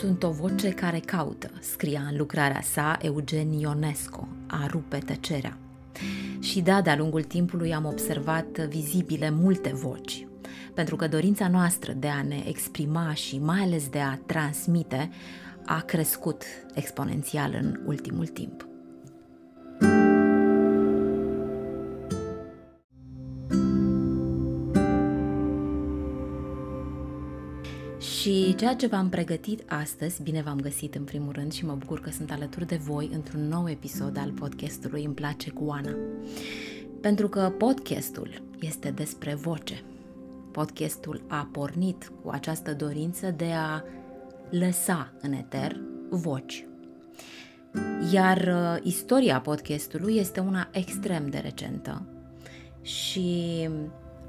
Sunt o voce care caută, scria în lucrarea sa Eugen Ionesco, a rupe tăcerea. Și da, de-a lungul timpului am observat vizibile multe voci, pentru că dorința noastră de a ne exprima și mai ales de a transmite a crescut exponențial în ultimul timp. Și ceea ce v-am pregătit astăzi, bine v-am găsit în primul rând și mă bucur că sunt alături de voi într-un nou episod al podcastului Îmi place cu Ana. Pentru că podcastul este despre voce. Podcastul a pornit cu această dorință de a lăsa în eter voci. Iar uh, istoria podcastului este una extrem de recentă și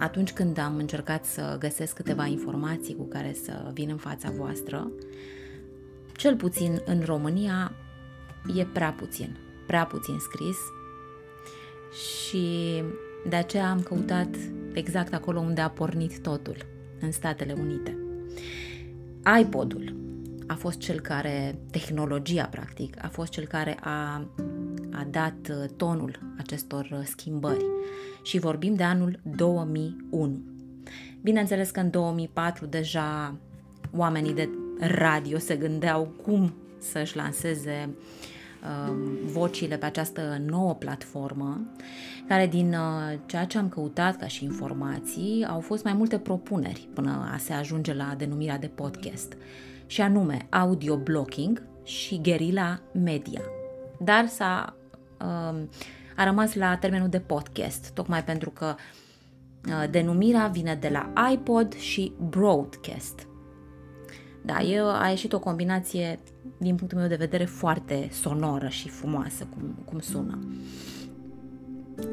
atunci când am încercat să găsesc câteva informații cu care să vin în fața voastră, cel puțin în România e prea puțin, prea puțin scris și de aceea am căutat exact acolo unde a pornit totul, în Statele Unite. iPodul a fost cel care, tehnologia practic, a fost cel care a, a dat tonul acestor schimbări și vorbim de anul 2001. Bineînțeles că în 2004 deja oamenii de radio se gândeau cum să-și lanseze uh, vocile pe această nouă platformă, care din uh, ceea ce am căutat ca și informații au fost mai multe propuneri până a se ajunge la denumirea de podcast, și anume audio blocking și guerrilla media. Dar s-a uh, a rămas la termenul de podcast, tocmai pentru că uh, denumirea vine de la iPod și broadcast. Da, e, a ieșit o combinație, din punctul meu de vedere, foarte sonoră și frumoasă, cum, cum sună.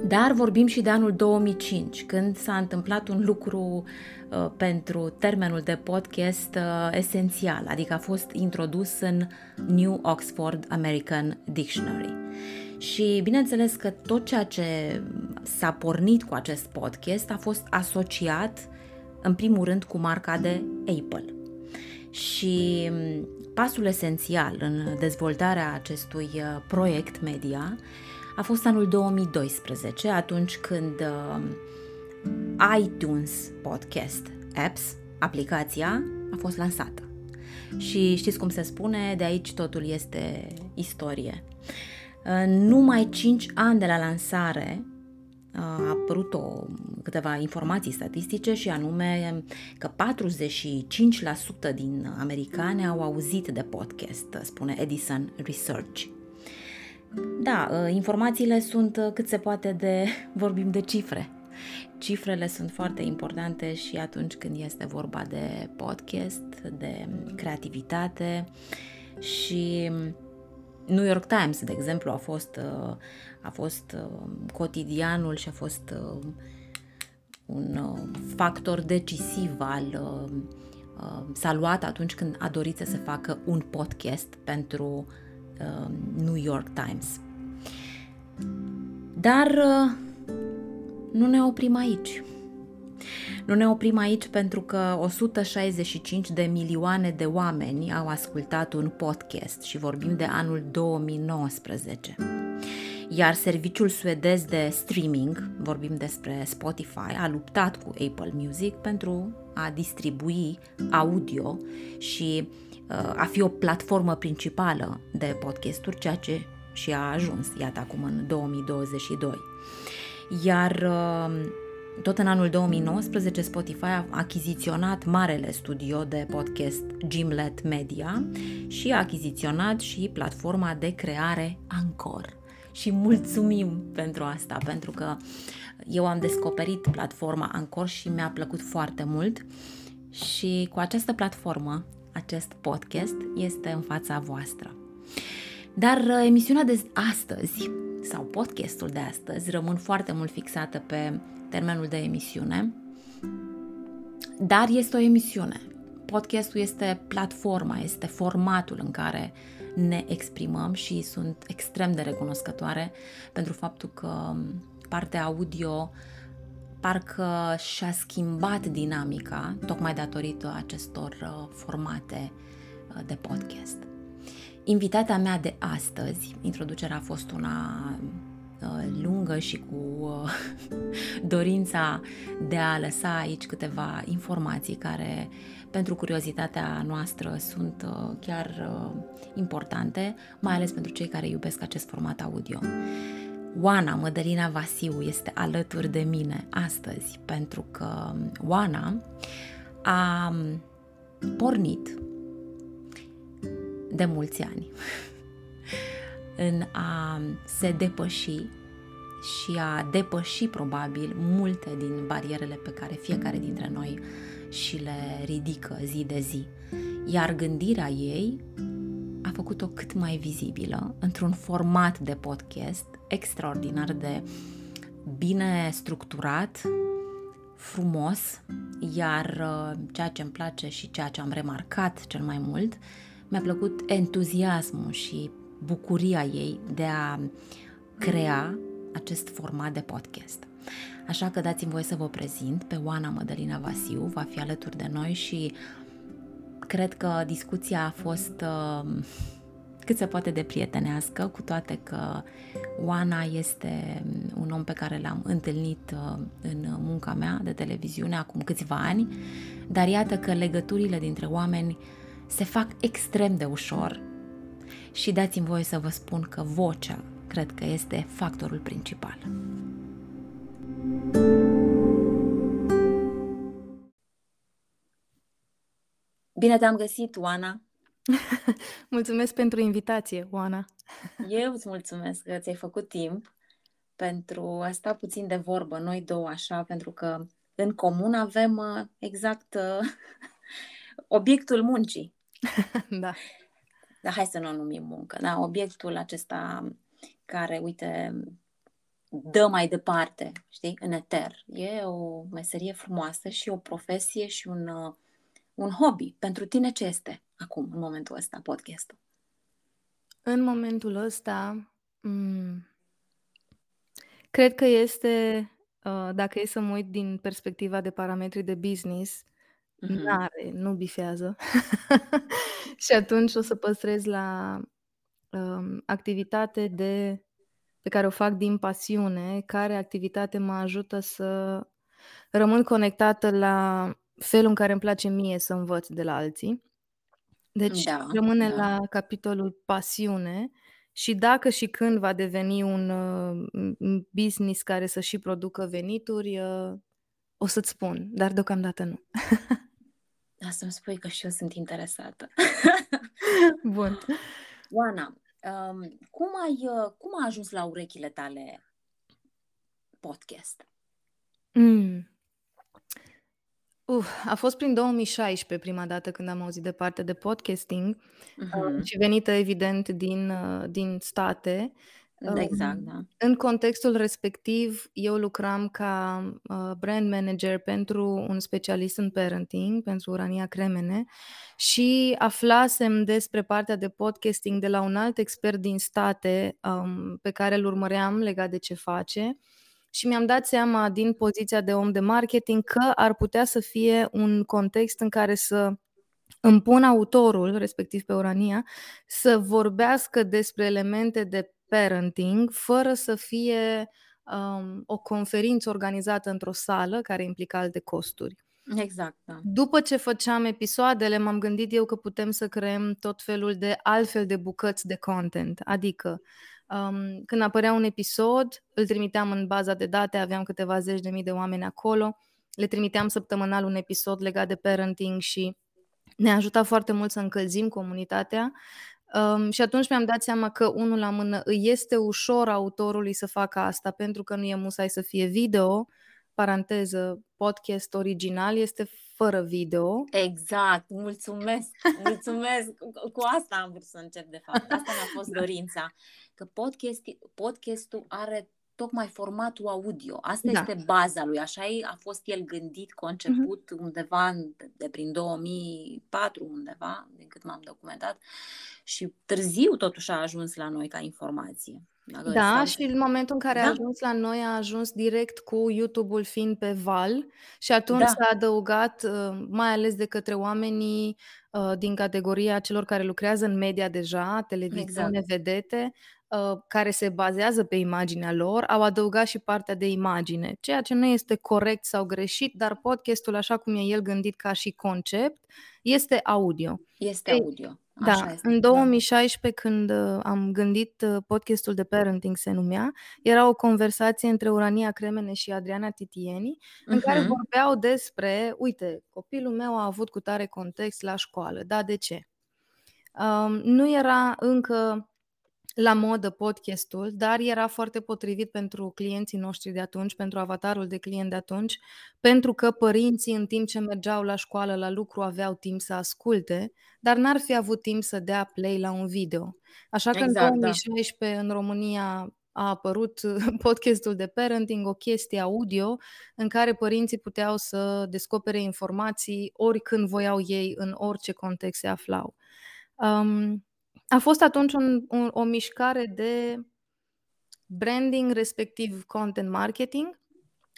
Dar vorbim și de anul 2005, când s-a întâmplat un lucru uh, pentru termenul de podcast uh, esențial, adică a fost introdus în New Oxford American Dictionary. Și bineînțeles că tot ceea ce s-a pornit cu acest podcast a fost asociat în primul rând cu marca de Apple. Și pasul esențial în dezvoltarea acestui uh, proiect media a fost anul 2012, atunci când uh, iTunes Podcast Apps, aplicația, a fost lansată. Și știți cum se spune, de aici totul este istorie numai 5 ani de la lansare a apărut o, câteva informații statistice și anume că 45% din americani au auzit de podcast, spune Edison Research. Da, ă, informațiile sunt cât se poate de, vorbim de cifre. Cifrele sunt foarte importante și atunci când este vorba de podcast, de creativitate și New York Times, de exemplu, a fost, uh, a fost uh, cotidianul și a fost uh, un factor decisiv al s-a luat atunci când a dorit să se facă un podcast pentru New York Times. Dar nu ne oprim aici. Nu ne oprim aici pentru că 165 de milioane de oameni au ascultat un podcast și vorbim de anul 2019. Iar serviciul suedez de streaming, vorbim despre Spotify, a luptat cu Apple Music pentru a distribui audio și uh, a fi o platformă principală de podcasturi, ceea ce și a ajuns, iată acum în 2022. Iar uh, tot în anul 2019, Spotify a achiziționat marele studio de podcast Gimlet Media și a achiziționat și platforma de creare Anchor. și mulțumim pentru asta, pentru că eu am descoperit platforma Anchor și mi-a plăcut foarte mult și cu această platformă, acest podcast este în fața voastră. Dar uh, emisiunea de astăzi sau podcastul de astăzi rămân foarte mult fixată pe termenul de emisiune, dar este o emisiune. Podcastul este platforma, este formatul în care ne exprimăm și sunt extrem de recunoscătoare pentru faptul că partea audio parcă și-a schimbat dinamica tocmai datorită acestor uh, formate uh, de podcast. Invitata mea de astăzi, introducerea a fost una uh, lungă și cu dorința de a lăsa aici câteva informații care pentru curiozitatea noastră sunt chiar importante, mai ales pentru cei care iubesc acest format audio. Oana Mădălina Vasiu este alături de mine astăzi pentru că Oana a pornit de mulți ani în a se depăși și a depăși probabil multe din barierele pe care fiecare dintre noi și le ridică zi de zi. Iar gândirea ei a făcut-o cât mai vizibilă într-un format de podcast extraordinar de bine structurat, frumos, iar uh, ceea ce îmi place și ceea ce am remarcat cel mai mult, mi-a plăcut entuziasmul și bucuria ei de a crea acest format de podcast. Așa că dați-mi voie să vă prezint pe Oana Mădălina Vasiu, va fi alături de noi și cred că discuția a fost uh, cât se poate de prietenească, cu toate că Oana este un om pe care l-am întâlnit uh, în munca mea de televiziune acum câțiva ani, dar iată că legăturile dintre oameni se fac extrem de ușor și dați-mi voie să vă spun că vocea cred că este factorul principal. Bine te-am găsit, Oana! mulțumesc pentru invitație, Oana. Eu îți mulțumesc că ți-ai făcut timp pentru a sta puțin de vorbă, noi două așa, pentru că în comun avem uh, exact uh, obiectul muncii. da. Dar hai să nu o numim muncă, da? Obiectul acesta care, uite, dă mai departe, știi, în eter. E o meserie frumoasă și o profesie și un, uh, un hobby. Pentru tine ce este? acum, în momentul ăsta, podcastul? În momentul ăsta, m- cred că este, uh, dacă e să mă uit din perspectiva de parametri de business, uh-huh. n-are, nu bifează. și atunci o să păstrez la um, activitate de pe care o fac din pasiune, care activitate mă ajută să rămân conectată la felul în care îmi place mie să învăț de la alții. Deci Da, rămâne da. la capitolul pasiune și dacă și când va deveni un uh, business care să și producă venituri, uh, o să-ți spun, dar deocamdată nu. Da, să-mi spui că și eu sunt interesată. Bun. Oana, um, cum ai, uh, cum a ajuns la urechile tale podcast? Mm. Uh, a fost prin 2016 prima dată când am auzit de partea de podcasting uh-huh. și venită evident din, uh, din state. Exact, da. În contextul respectiv, eu lucram ca uh, brand manager pentru un specialist în parenting, pentru Urania Cremene și aflasem despre partea de podcasting de la un alt expert din state um, pe care îl urmăream legat de ce face și mi-am dat seama din poziția de om de marketing că ar putea să fie un context în care să îmi pun autorul, respectiv pe Urania, să vorbească despre elemente de parenting fără să fie um, o conferință organizată într-o sală care implica alte costuri. Exact. Da. După ce făceam episoadele, m-am gândit eu că putem să creăm tot felul de altfel de bucăți de content. Adică Um, când apărea un episod, îl trimiteam în baza de date, aveam câteva zeci de mii de oameni acolo, le trimiteam săptămânal un episod legat de parenting și ne ajuta foarte mult să încălzim comunitatea. Um, și atunci mi-am dat seama că, unul la mână, îi este ușor autorului să facă asta pentru că nu e musai să fie video, paranteză, podcast original este fără video. Exact, mulțumesc, mulțumesc. Cu asta am vrut să încep, de fapt. Asta mi-a fost da. dorința. Că podcast, podcastul are tocmai formatul audio. Asta da. este baza lui. Așa a fost el gândit, conceput uh-huh. undeva de, de prin 2004, undeva, din cât m-am documentat. Și târziu totuși a ajuns la noi ca informație. Dacă da, și în momentul în care da. a ajuns la noi a ajuns direct cu YouTube-ul fiind pe val și atunci da. s-a adăugat, uh, mai ales de către oamenii uh, din categoria celor care lucrează în media deja, televiziune, exact. vedete, uh, care se bazează pe imaginea lor, au adăugat și partea de imagine, ceea ce nu este corect sau greșit, dar podcastul, așa cum e el gândit ca și concept, este audio. Este audio. Da, Așa este, în 2016 da. când uh, am gândit uh, podcastul de parenting se numea, era o conversație între Urania Cremene și Adriana Titieni, uh-huh. în care vorbeau despre, uite, copilul meu a avut cu tare context la școală, da, de ce? Um, nu era încă la modă podcastul, dar era foarte potrivit pentru clienții noștri de atunci, pentru avatarul de client de atunci, pentru că părinții în timp ce mergeau la școală, la lucru, aveau timp să asculte, dar n-ar fi avut timp să dea play la un video. Așa că exact, în 2016 da. în România a apărut podcastul de parenting, o chestie audio în care părinții puteau să descopere informații oricând voiau ei, în orice context se aflau. Um, a fost atunci un, un, o mișcare de branding, respectiv content marketing,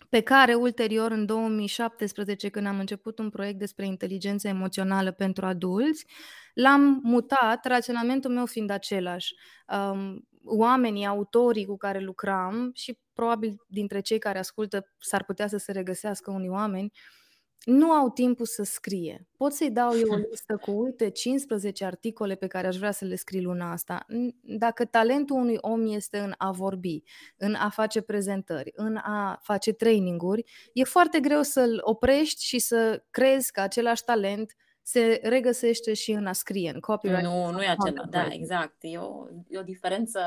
pe care ulterior, în 2017, când am început un proiect despre inteligență emoțională pentru adulți, l-am mutat, raționamentul meu fiind același. Um, oamenii, autorii cu care lucram și probabil dintre cei care ascultă s-ar putea să se regăsească unii oameni, uh, nu au timpul să scrie. Pot să-i dau eu o listă cu, uite, 15 articole pe care aș vrea să le scrii luna asta. Dacă talentul unui om este în a vorbi, în a face prezentări, în a face traininguri, e foarte greu să-l oprești și să crezi că același talent se regăsește și în a scrie, în copyright. Nu, nu e acela, da, exact. E o, e o diferență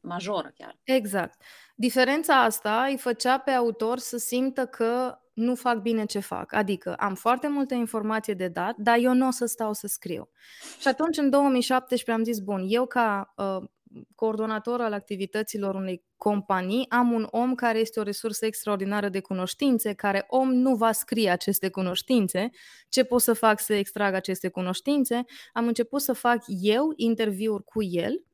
majoră chiar. Exact. Diferența asta îi făcea pe autor să simtă că nu fac bine ce fac. Adică am foarte multe informație de dat, dar eu nu o să stau să scriu. Și atunci, în 2017, am zis, bun, eu ca uh, coordonator al activităților unei companii, am un om care este o resursă extraordinară de cunoștințe, care om nu va scrie aceste cunoștințe. Ce pot să fac să extrag aceste cunoștințe? Am început să fac eu interviuri cu el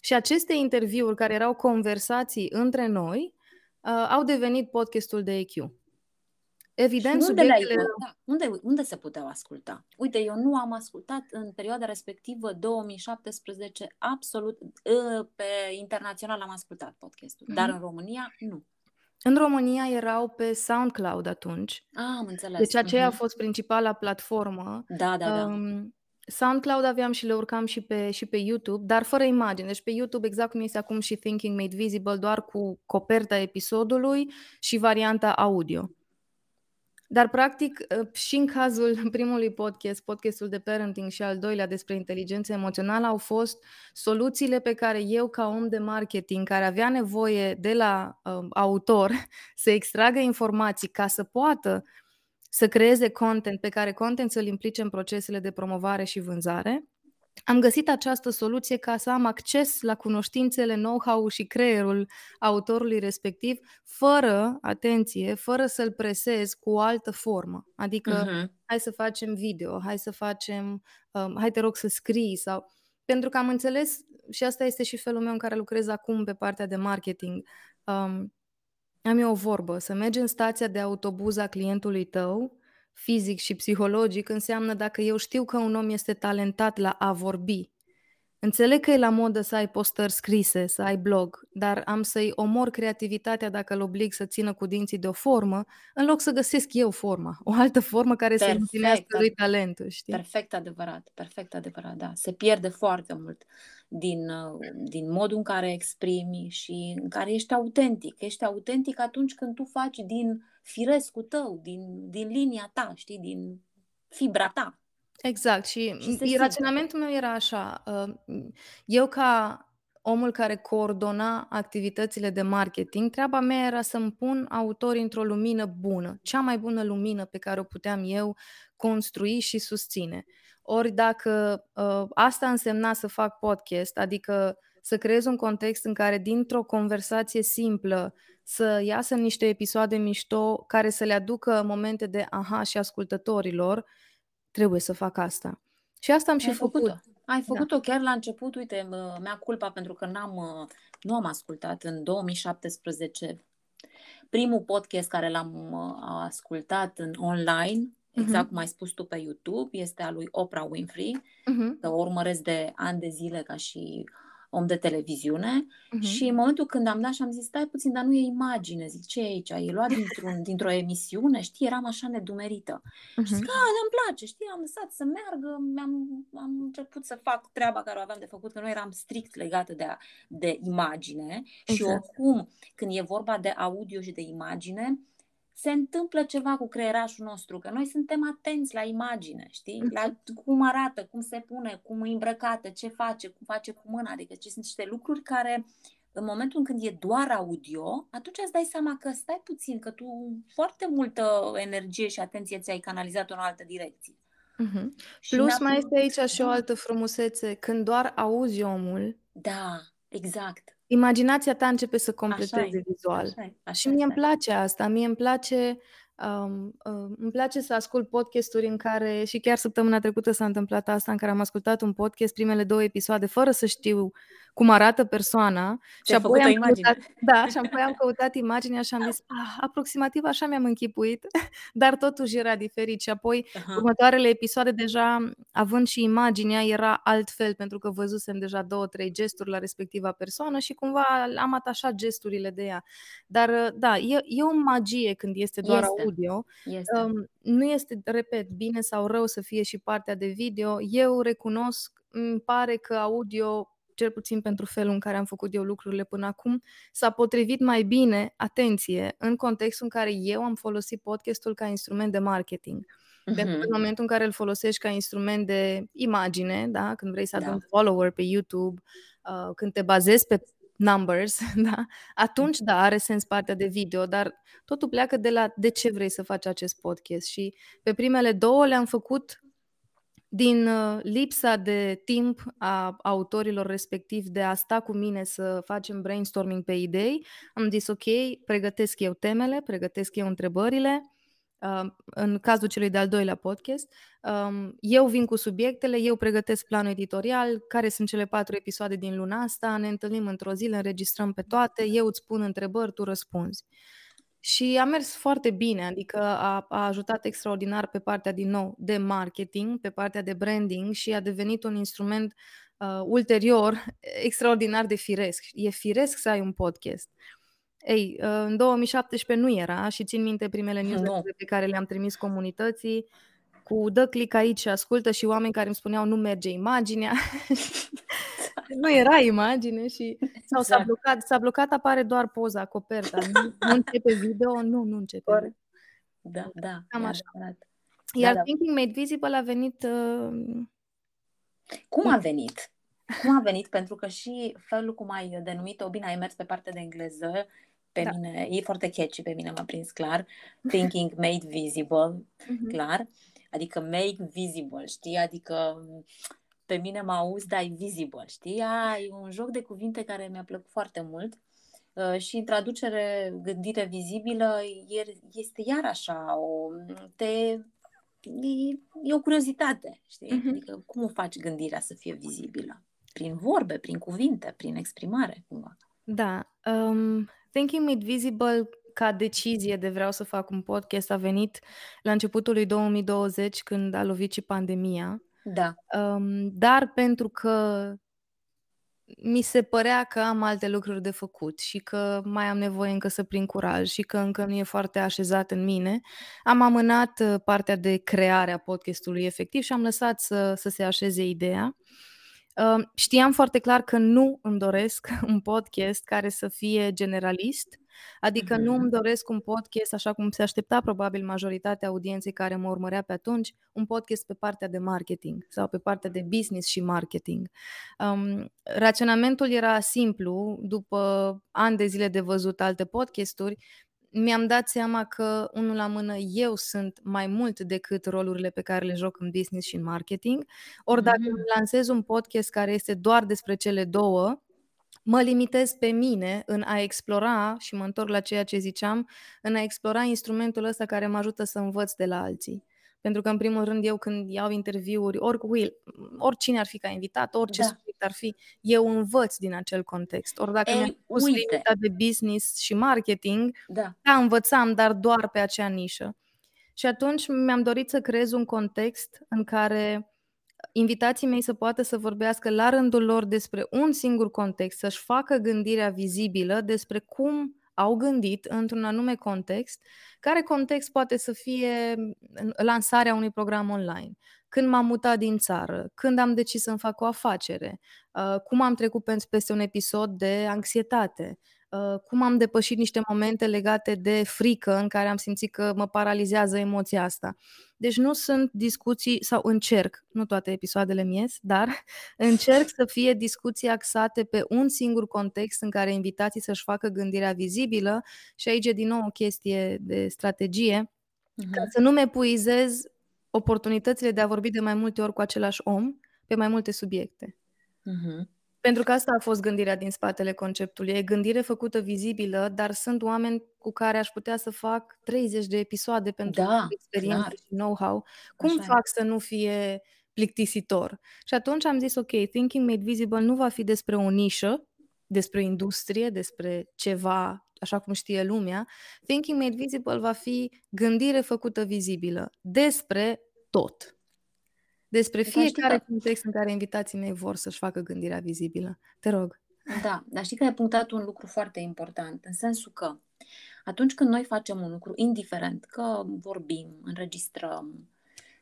și aceste interviuri, care erau conversații între noi, uh, au devenit podcastul de EQ. Evident, unde, subiectele... da, unde, unde se puteau asculta? Uite, eu nu am ascultat în perioada respectivă, 2017, absolut, ă, pe internațional am ascultat podcastul, mm-hmm. dar în România nu. În România erau pe SoundCloud atunci. Ah, am înțeles. Deci aceea mm-hmm. a fost principala platformă. Da, da, da. Um, SoundCloud aveam și le urcam și pe, și pe YouTube, dar fără imagine. Deci pe YouTube, exact cum este acum și Thinking Made Visible, doar cu coperta episodului și varianta audio. Dar, practic, ă, și în cazul primului podcast, podcastul de parenting și al doilea despre inteligență emoțională, au fost soluțiile pe care eu, ca om de marketing, care avea nevoie de la uh, autor să extragă informații ca să poată să creeze content pe care content să-l implice în procesele de promovare și vânzare, am găsit această soluție ca să am acces la cunoștințele, know-how și creierul autorului respectiv, fără, atenție, fără să-l presez cu o altă formă. Adică, uh-huh. hai să facem video, hai să facem, um, hai te rog să scrii sau... Pentru că am înțeles, și asta este și felul meu în care lucrez acum pe partea de marketing, um, am eu o vorbă, să mergi în stația de autobuz a clientului tău fizic și psihologic înseamnă dacă eu știu că un om este talentat la a vorbi. Înțeleg că e la modă să ai postări scrise, să ai blog, dar am să-i omor creativitatea dacă îl oblig să țină cu dinții de o formă, în loc să găsesc eu forma, o altă formă care să împlinească lui talentul, știi? Perfect adevărat, perfect adevărat, da. Se pierde foarte mult din, din modul în care exprimi și în care ești autentic. Ești autentic atunci când tu faci din firescul tău, din, din linia ta, știi, din fibra ta. Exact și, și raționamentul meu era așa, uh, eu ca omul care coordona activitățile de marketing, treaba mea era să-mi pun autorii într-o lumină bună, cea mai bună lumină pe care o puteam eu construi și susține. Ori dacă uh, asta însemna să fac podcast, adică să creez un context în care dintr-o conversație simplă să iasă niște episoade mișto care să le aducă momente de aha și ascultătorilor, trebuie să fac asta. Și asta am și făcut. făcut. Ai da. făcut-o da. chiar la început, uite, mi-a culpa pentru că n-am, nu am ascultat în 2017 primul podcast care l-am ascultat în online, exact uh-huh. cum ai spus tu pe YouTube, este al lui Oprah Winfrey, uh-huh. că o urmăresc de ani de zile ca și om de televiziune uh-huh. și în momentul când am dat și am zis, stai puțin, dar nu e imagine, zic, ce e aici? E luat dintr-un, dintr-o emisiune, știi, eram așa nedumerită. Uh-huh. Și zic, a, îmi place, știi, am lăsat să meargă, am am început să fac treaba care o aveam de făcut, că noi eram strict legată de, de imagine exact. și oricum, când e vorba de audio și de imagine, se întâmplă ceva cu creierașul nostru, că noi suntem atenți la imagine, știi? La mhm. cum arată, cum se pune, cum e îmbrăcată, ce face, cum face cu mâna, adică ce sunt niște lucruri care în momentul în când e doar audio, atunci îți dai seama că stai puțin, că tu foarte multă energie și atenție ți-ai canalizat în o altă direcție. Uh-huh. Plus mai este aici și o altă frumusețe, când doar auzi omul. Da, exact Imaginația ta începe să completeze vizual. Așa așa și mie îmi place asta. Mie îmi place Um, uh, îmi place să ascult podcasturi în care, și chiar săptămâna trecută s-a întâmplat asta, în care am ascultat un podcast, primele două episoade, fără să știu cum arată persoana. Și apoi, am căutat, da, și apoi am căutat imaginea și am zis, ah, aproximativ așa mi-am închipuit, dar totuși era diferit. Și apoi, uh-huh. următoarele episoade, deja având și imaginea, era altfel, pentru că văzusem deja două, trei gesturi la respectiva persoană și cumva am atașat gesturile de ea. Dar, da, e, e o magie când este doar este audio. Este. Um, nu este, repet, bine sau rău să fie și partea de video. Eu recunosc, îmi pare că audio cel puțin pentru felul în care am făcut eu lucrurile până acum, s-a potrivit mai bine, atenție, în contextul în care eu am folosit podcastul ca instrument de marketing. Uh-huh. Pentru că în momentul în care îl folosești ca instrument de imagine, da? când vrei să aduni da. follower pe YouTube, uh, când te bazezi pe numbers, da? atunci da, are sens partea de video, dar totul pleacă de la de ce vrei să faci acest podcast și pe primele două le-am făcut din uh, lipsa de timp a autorilor respectiv de a sta cu mine să facem brainstorming pe idei, am zis ok, pregătesc eu temele, pregătesc eu întrebările, în cazul celui de-al doilea podcast, eu vin cu subiectele, eu pregătesc planul editorial, care sunt cele patru episoade din luna asta, ne întâlnim într-o zi, le înregistrăm pe toate, eu îți pun întrebări, tu răspunzi. Și a mers foarte bine, adică a, a ajutat extraordinar pe partea din nou de marketing, pe partea de branding și a devenit un instrument uh, ulterior extraordinar de firesc. E firesc să ai un podcast. Ei, în 2017 nu era și țin minte primele newsletter pe care le-am trimis comunității cu dă click aici și ascultă și oameni care îmi spuneau nu merge imaginea. nu era imagine și sau s-a exact. blocat, s-a blocat, apare doar poza, coperta, nu, nu începe video, nu, nu începe. Da, da. Cam așa. Iar da, da. Thinking Made Visible a venit... Uh... Cum a venit? Cum a venit? Pentru că și felul cum ai denumit-o, bine, ai mers pe partea de engleză, pe da. mine, e foarte catchy, pe mine m-a prins clar. Thinking made visible, mm-hmm. clar. Adică make visible, știi? Adică pe mine mă auzi, dar e visible, știi? Ai un joc de cuvinte care mi-a plăcut foarte mult. Uh, și în traducere, gândire vizibilă este iar așa, o, te, e, e o curiozitate, știi? Mm-hmm. Adică cum o faci gândirea să fie vizibilă? Prin vorbe, prin cuvinte, prin exprimare, cumva. Da. Um, Thinking Made Visible ca decizie de vreau să fac un podcast a venit la începutul lui 2020 când a lovit și pandemia. Da. Um, dar pentru că mi se părea că am alte lucruri de făcut și că mai am nevoie încă să prind curaj și că încă nu e foarte așezat în mine, am amânat uh, partea de creare a podcastului efectiv și am lăsat să, să se așeze ideea. Știam foarte clar că nu îmi doresc un podcast care să fie generalist, Adică uh-huh. nu îmi doresc un podcast, așa cum se aștepta probabil majoritatea audienței care mă urmărea pe atunci, un podcast pe partea de marketing sau pe partea de business și marketing. Um, raționamentul era simplu, după ani de zile de văzut alte podcasturi, mi-am dat seama că, unul la mână, eu sunt mai mult decât rolurile pe care le joc în business și în marketing. Ori dacă mm. lansez un podcast care este doar despre cele două, mă limitez pe mine în a explora, și mă întorc la ceea ce ziceam, în a explora instrumentul ăsta care mă ajută să învăț de la alții. Pentru că, în primul rând, eu când iau interviuri, ori cu Will, oricine ar fi ca invitat, orice da. subiect ar fi, eu învăț din acel context. Ori dacă mi-am pus limita de business și marketing, da. da, învățam, dar doar pe acea nișă. Și atunci mi-am dorit să creez un context în care invitații mei să poată să vorbească la rândul lor despre un singur context, să-și facă gândirea vizibilă despre cum au gândit într-un anume context, care context poate să fie lansarea unui program online, când m-am mutat din țară, când am decis să-mi fac o afacere, uh, cum am trecut peste un episod de anxietate, Uh, cum am depășit niște momente legate de frică în care am simțit că mă paralizează emoția asta. Deci nu sunt discuții, sau încerc, nu toate episoadele mies, dar încerc să fie discuții axate pe un singur context în care invitații să-și facă gândirea vizibilă și aici e din nou o chestie de strategie, uh-huh. ca să nu mi epuizez oportunitățile de a vorbi de mai multe ori cu același om pe mai multe subiecte. Uh-huh. Pentru că asta a fost gândirea din spatele conceptului. E gândire făcută vizibilă, dar sunt oameni cu care aș putea să fac 30 de episoade pentru da, experiență clar. și know-how. Cum Așa fac să nu fie plictisitor? Și atunci am zis, ok, Thinking Made Visible nu va fi despre o nișă, despre o industrie, despre ceva, așa cum știe lumea. Thinking Made Visible va fi gândire făcută vizibilă despre tot despre fiecare context în care invitații mei vor să-și facă gândirea vizibilă. Te rog. Da, dar știi că ai punctat un lucru foarte important, în sensul că atunci când noi facem un lucru, indiferent că vorbim, înregistrăm,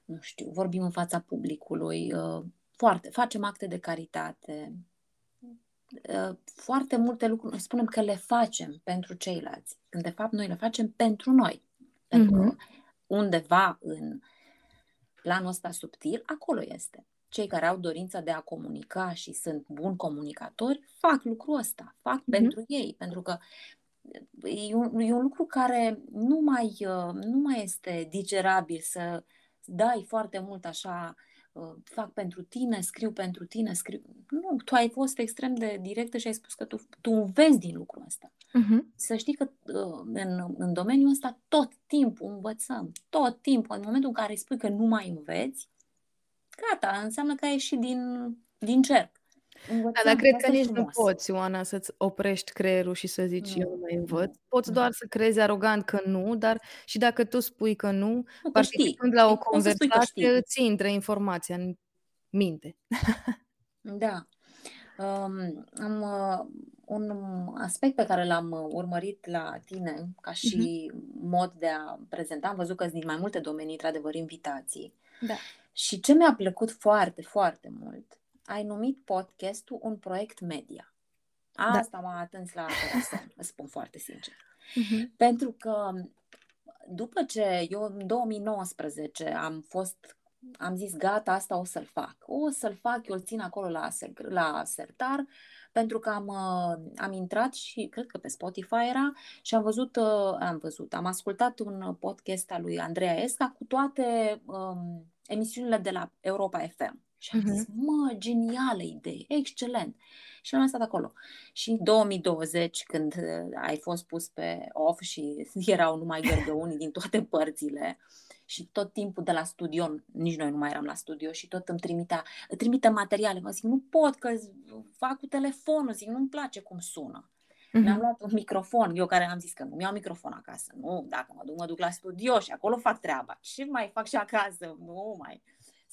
nu știu, vorbim în fața publicului, uh, foarte, facem acte de caritate, uh, foarte multe lucruri, noi spunem că le facem pentru ceilalți, când de fapt noi le facem pentru noi. Pentru mm-hmm. că undeva în uh, planul ăsta subtil, acolo este. Cei care au dorința de a comunica și sunt buni comunicatori fac lucrul ăsta, fac mm-hmm. pentru ei, pentru că e un, e un lucru care nu mai, uh, nu mai este digerabil să dai foarte mult așa, uh, fac pentru tine, scriu pentru tine, scriu. Nu, tu ai fost extrem de directă și ai spus că tu, tu înveți din lucrul ăsta. Uh-huh. Să știi că uh, în, în domeniul ăsta tot timpul învățăm, tot timpul. În momentul în care îi spui că nu mai înveți, gata, înseamnă că ai ieșit din, din cerc. Învățăm, da, dar cred că nici frumos. nu poți, Oana, să-ți oprești creierul și să zici nu. eu nu mai învăț. Poți doar să crezi arogant că nu, dar și dacă tu spui că nu, nu participând la o conversație, îți intră informația în minte. da. Um, am uh, un aspect pe care l-am uh, urmărit la tine ca și uh-huh. mod de a prezenta. Am văzut că sunt din mai multe domenii, într-adevăr, invitații. Da. Și ce mi-a plăcut foarte, foarte mult, ai numit podcastul un proiect media. Da. Asta da. m-a atins la corazon, îți spun foarte sincer. Uh-huh. Pentru că după ce eu în 2019 am fost am zis gata, asta o să-l fac. O să-l fac, eu îl țin acolo la, la sertar, pentru că am, uh, am intrat și cred că pe Spotify era și am văzut, uh, am văzut, am ascultat un podcast al lui Andreea Esca cu toate um, emisiunile de la Europa FM. Și am zis, uh-huh. mă, genială idee, excelent. Și am stat acolo. Și în 2020, când uh, ai fost pus pe off și erau numai gărgăuni din toate părțile, și tot timpul de la studio, nici noi nu mai eram la studio și tot îmi trimitea, trimite materiale. Mă zic, nu pot că fac cu telefonul, zic, nu-mi place cum sună. Mm-hmm. Mi-am luat un microfon, eu care am zis că nu mi-au microfon acasă. Nu, dacă mă duc, mă duc la studio și acolo fac treaba. Ce mai fac și acasă? Nu mai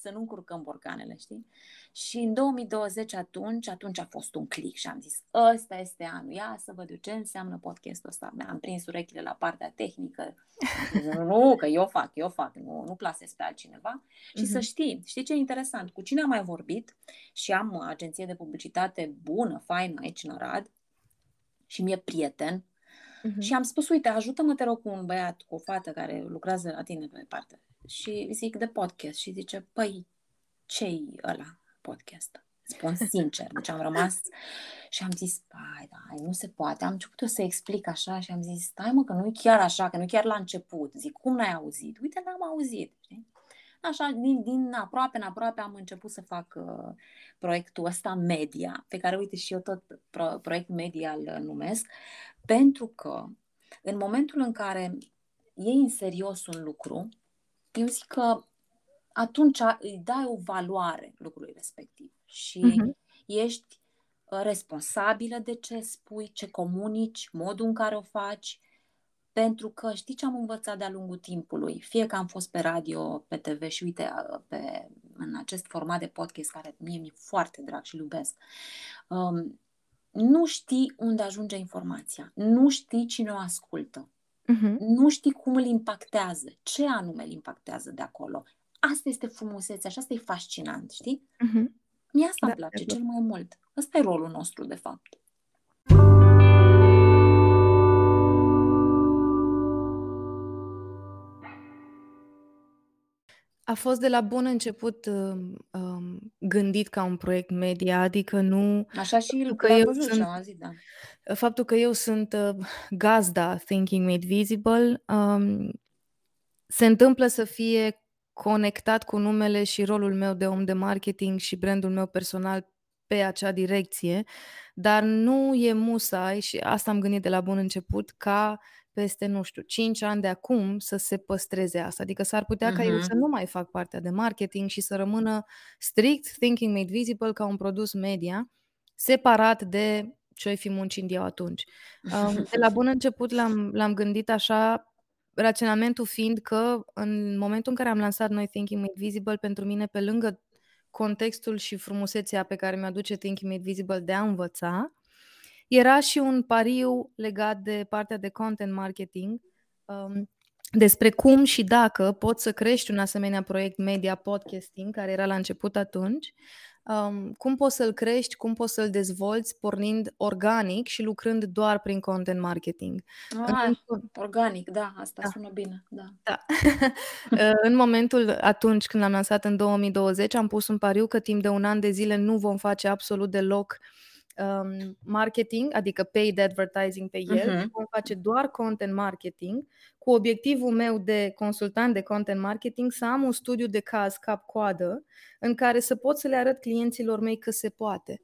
să nu încurcăm borcanele, știi? Și în 2020 atunci, atunci a fost un click și am zis, ăsta este anul, ia să văd eu ce înseamnă podcastul ăsta. Mi-am prins urechile la partea tehnică. nu, că eu fac, eu fac, nu, nu plasez pe altcineva. Și mm-hmm. să mhm. știi, știi ce e interesant? Cu cine am mai vorbit și am agenție de publicitate bună, faină aici în Arad și mi-e prieten, Uh-huh. Și am spus, uite, ajută-mă, te rog, cu un băiat, cu o fată care lucrează la tine pe parte. Și zic de podcast și zice, păi, ce-i ăla podcast? Spun sincer, deci am rămas și am zis, pai, da, nu se poate. Am început eu să explic așa și am zis, stai mă, că nu e chiar așa, că nu e chiar la început. Zic, cum n-ai auzit? Uite, n-am auzit. Știi? Așa, din, din aproape în aproape am început să fac uh, proiectul ăsta media, pe care, uite, și eu tot pro, proiect media îl numesc, pentru că în momentul în care iei în serios un lucru, eu zic că atunci îi dai o valoare lucrului respectiv și uh-huh. ești uh, responsabilă de ce spui, ce comunici, modul în care o faci, pentru că știi ce am învățat de-a lungul timpului? Fie că am fost pe radio, pe TV și uite, uh, pe, în acest format de podcast care mie mi-e foarte drag și iubesc, um, nu știi unde ajunge informația, nu știi cine o ascultă, uh-huh. nu știi cum îl impactează, ce anume îl impactează de acolo. Asta este frumusețea și asta e fascinant, știi? Uh-huh. Mie asta da, îmi place cel mai mult. Ăsta e rolul nostru, de fapt. A fost de la bun început um, um gândit ca un proiect media, adică nu... Așa și că eu văzut sunt, zi, da. Faptul că eu sunt uh, gazda Thinking Made Visible um, se întâmplă să fie conectat cu numele și rolul meu de om de marketing și brandul meu personal pe acea direcție, dar nu e musai, și asta am gândit de la bun început, ca peste, nu știu, 5 ani de acum să se păstreze asta. Adică s-ar putea uh-huh. ca eu să nu mai fac partea de marketing și să rămână strict Thinking Made Visible ca un produs media, separat de ce-o fi muncind eu atunci. De la bun început l-am, l-am gândit așa raționamentul fiind că în momentul în care am lansat noi Thinking Made Visible, pentru mine, pe lângă contextul și frumusețea pe care mi-aduce Thinking Made Visible de a învăța, era și un pariu legat de partea de content marketing, um, despre cum și dacă poți să crești un asemenea proiect media podcasting, care era la început atunci, um, cum poți să-l crești, cum poți să-l dezvolți pornind organic și lucrând doar prin content marketing. Ah, în... Organic, da, asta da. sună bine. Da. da. în momentul atunci când l-am lansat în 2020, am pus un pariu că timp de un an de zile nu vom face absolut deloc um, marketing, adică paid advertising pe el, uh-huh. vom face doar content marketing, cu obiectivul meu de consultant de content marketing să am un studiu de caz cap-coadă în care să pot să le arăt clienților mei că se poate.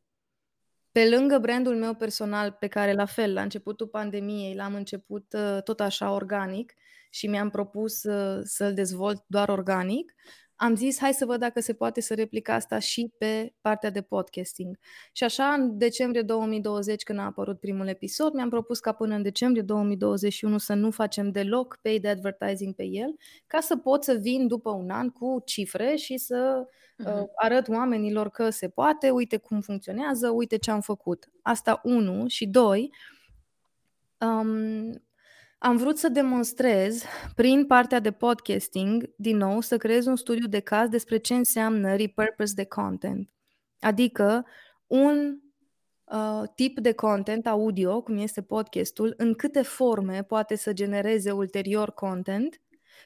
Pe lângă brandul meu personal, pe care la fel, la începutul pandemiei, l-am început uh, tot așa organic și mi-am propus uh, să-l dezvolt doar organic, am zis, hai să văd dacă se poate să replic asta și pe partea de podcasting. Și așa, în decembrie 2020, când a apărut primul episod, mi-am propus ca până în decembrie 2021 să nu facem deloc paid advertising pe el, ca să pot să vin după un an cu cifre și să uh, uh-huh. arăt oamenilor că se poate, uite cum funcționează, uite ce am făcut. Asta unu și doi, um, am vrut să demonstrez, prin partea de podcasting, din nou, să creez un studiu de caz despre ce înseamnă repurpose de content. Adică un uh, tip de content audio, cum este podcastul, în câte forme poate să genereze ulterior content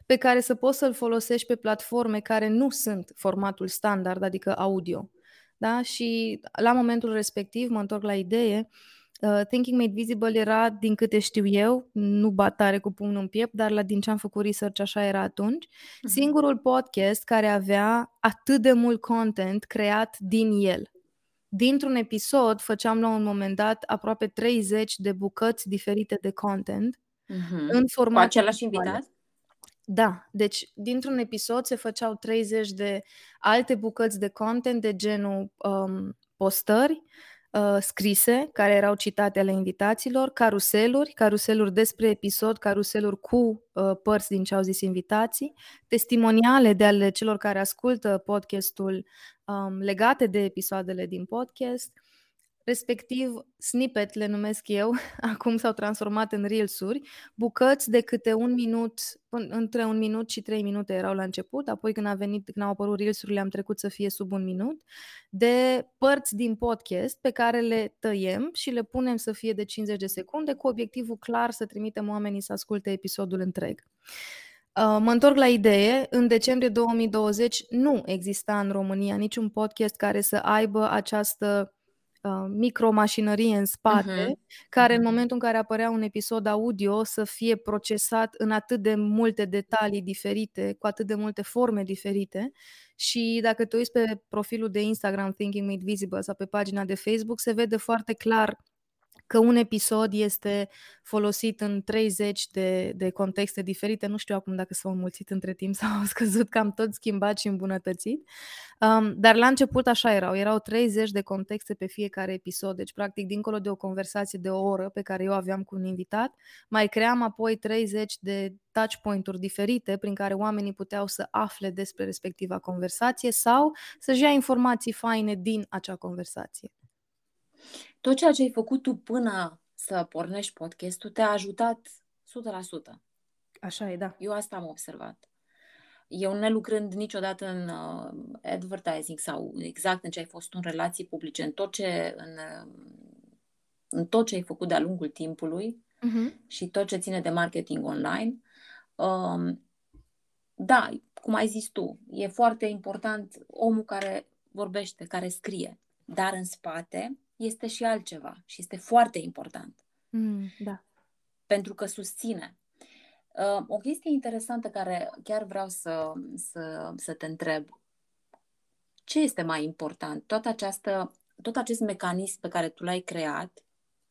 pe care să poți să-l folosești pe platforme care nu sunt formatul standard, adică audio. Da? Și la momentul respectiv, mă întorc la idee, uh, Uh, Thinking Made Visible era, din câte știu eu, nu bat tare cu pumnul în piept, dar la din ce am făcut research așa era atunci, uh-huh. singurul podcast care avea atât de mult content creat din el. Dintr-un episod făceam la un moment dat aproape 30 de bucăți diferite de content uh-huh. în format cu același invitat? Da, deci dintr-un episod se făceau 30 de alte bucăți de content de genul um, postări, uh, scrise care erau citate ale invitaților, caruseluri, caruseluri despre episod, caruseluri cu uh, părți din ce au zis invitații, testimoniale de ale celor care ascultă podcastul um, legate de episoadele din podcast, respectiv snippet le numesc eu, acum s-au transformat în reelsuri, bucăți de câte un minut, între un minut și trei minute erau la început, apoi când a venit, când au apărut reelsurile am trecut să fie sub un minut, de părți din podcast pe care le tăiem și le punem să fie de 50 de secunde cu obiectivul clar să trimitem oamenii să asculte episodul întreg. Uh, mă întorc la idee. În decembrie 2020 nu exista în România niciun podcast care să aibă această uh, micromașinărie în spate, uh-huh. care în mhm. momentul în care apărea un episod audio să fie procesat în atât de multe detalii diferite, cu atât de multe forme diferite. Și dacă te uiți pe profilul de Instagram Thinking Made Visible sau pe pagina de Facebook, se vede foarte clar că un episod este folosit în 30 de, de contexte diferite. Nu știu acum dacă s-au înmulțit între timp sau au scăzut, cam tot schimbat și îmbunătățit. Um, dar la început așa erau. Erau 30 de contexte pe fiecare episod. Deci, practic, dincolo de o conversație de o oră pe care eu aveam cu un invitat, mai cream apoi 30 de touch point-uri diferite prin care oamenii puteau să afle despre respectiva conversație sau să-și ia informații faine din acea conversație tot ceea ce ai făcut tu până să pornești podcastul te-a ajutat 100%. Așa e, da. Eu asta am observat. Eu ne lucrând niciodată în uh, advertising sau exact în ce ai fost în relații publice, în tot ce, în, uh, în tot ce ai făcut de-a lungul timpului uh-huh. și tot ce ține de marketing online, um, da, cum ai zis tu, e foarte important omul care vorbește, care scrie, dar în spate este și altceva și este foarte important. Mm, da. Pentru că susține. Uh, o chestie interesantă care chiar vreau să, să, să te întreb. Ce este mai important? Tot, această, tot acest mecanism pe care tu l-ai creat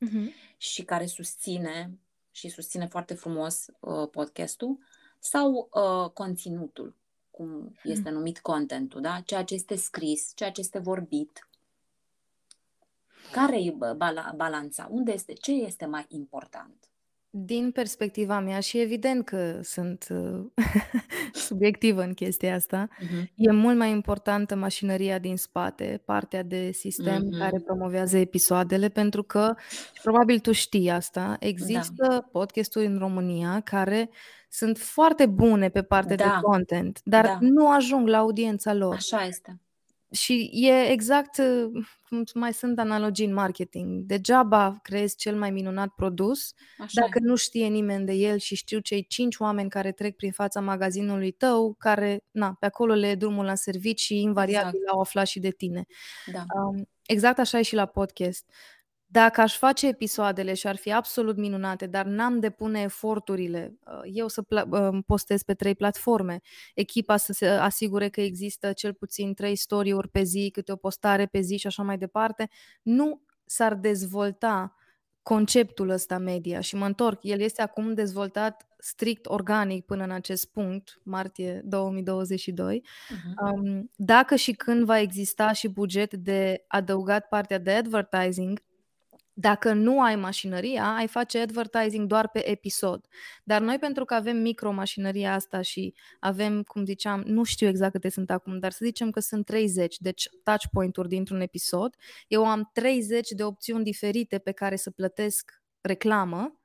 mm-hmm. și care susține și susține foarte frumos uh, podcastul sau uh, conținutul, cum este mm. numit contentul, da? Ceea ce este scris, ceea ce este vorbit, care e balanța? Unde este? Ce este mai important? Din perspectiva mea și evident că sunt uh, subiectivă în chestia asta, uh-huh. e mult mai importantă mașinăria din spate, partea de sistem uh-huh. care promovează episoadele, pentru că, probabil tu știi asta, există da. podcasturi în România care sunt foarte bune pe partea da. de content, dar da. nu ajung la audiența lor. Așa este. Și e exact uh, cum mai sunt analogii în marketing. Degeaba creezi cel mai minunat produs Așa dacă e. nu știe nimeni de el și știu cei cinci oameni care trec prin fața magazinului tău, care, na, pe acolo le e drumul la servici și invariabil exact. au aflat și de tine. Da. Um, exact așa e și la podcast. Dacă aș face episoadele și ar fi absolut minunate, dar n-am depune eforturile, uh, eu să uh, postez pe trei platforme, echipa să se asigure că există cel puțin trei story-uri pe zi, câte o postare pe zi și așa mai departe, nu s-ar dezvolta conceptul ăsta media și mă întorc, el este acum dezvoltat strict organic până în acest punct, martie 2022. Uh-huh. Um, dacă și când va exista și buget de adăugat partea de advertising, dacă nu ai mașinăria, ai face advertising doar pe episod. Dar noi, pentru că avem micromașinăria asta și avem, cum ziceam, nu știu exact câte sunt acum, dar să zicem că sunt 30, deci touch point-uri dintr-un episod, eu am 30 de opțiuni diferite pe care să plătesc reclamă,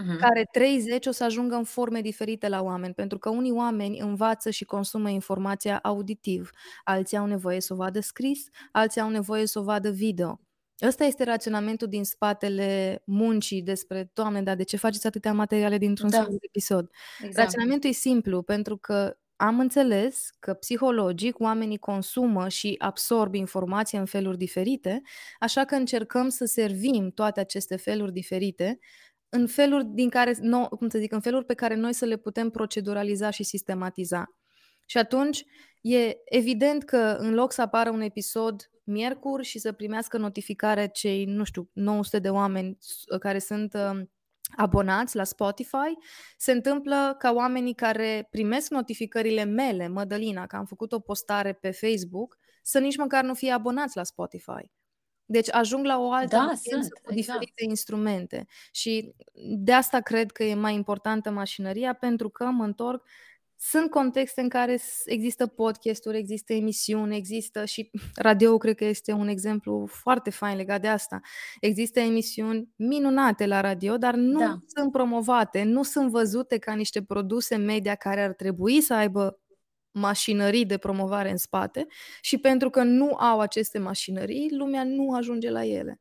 uh-huh. care 30 o să ajungă în forme diferite la oameni, pentru că unii oameni învață și consumă informația auditiv, alții au nevoie să o vadă scris, alții au nevoie să o vadă video. Ăsta este raționamentul din spatele muncii despre, Doamne, dar de ce faceți atâtea materiale dintr-un da. singur episod? Exact. Raționamentul e simplu, pentru că am înțeles că psihologic oamenii consumă și absorb informația în feluri diferite, așa că încercăm să servim toate aceste feluri diferite în feluri din care, no, cum să zic, în feluri pe care noi să le putem proceduraliza și sistematiza. Și atunci e evident că în loc să apară un episod miercuri și să primească notificare cei, nu știu, 900 de oameni care sunt uh, abonați la Spotify, se întâmplă ca oamenii care primesc notificările mele, Mădălina, că am făcut o postare pe Facebook, să nici măcar nu fie abonați la Spotify. Deci ajung la o altă da, sunt, cu diferite exact. instrumente. Și de asta cred că e mai importantă mașinăria, pentru că mă întorc sunt contexte în care există podcasturi, există emisiuni, există și radio cred că este un exemplu foarte fain legat de asta. Există emisiuni minunate la radio, dar nu da. sunt promovate, nu sunt văzute ca niște produse media care ar trebui să aibă mașinării de promovare în spate și pentru că nu au aceste mașinării, lumea nu ajunge la ele.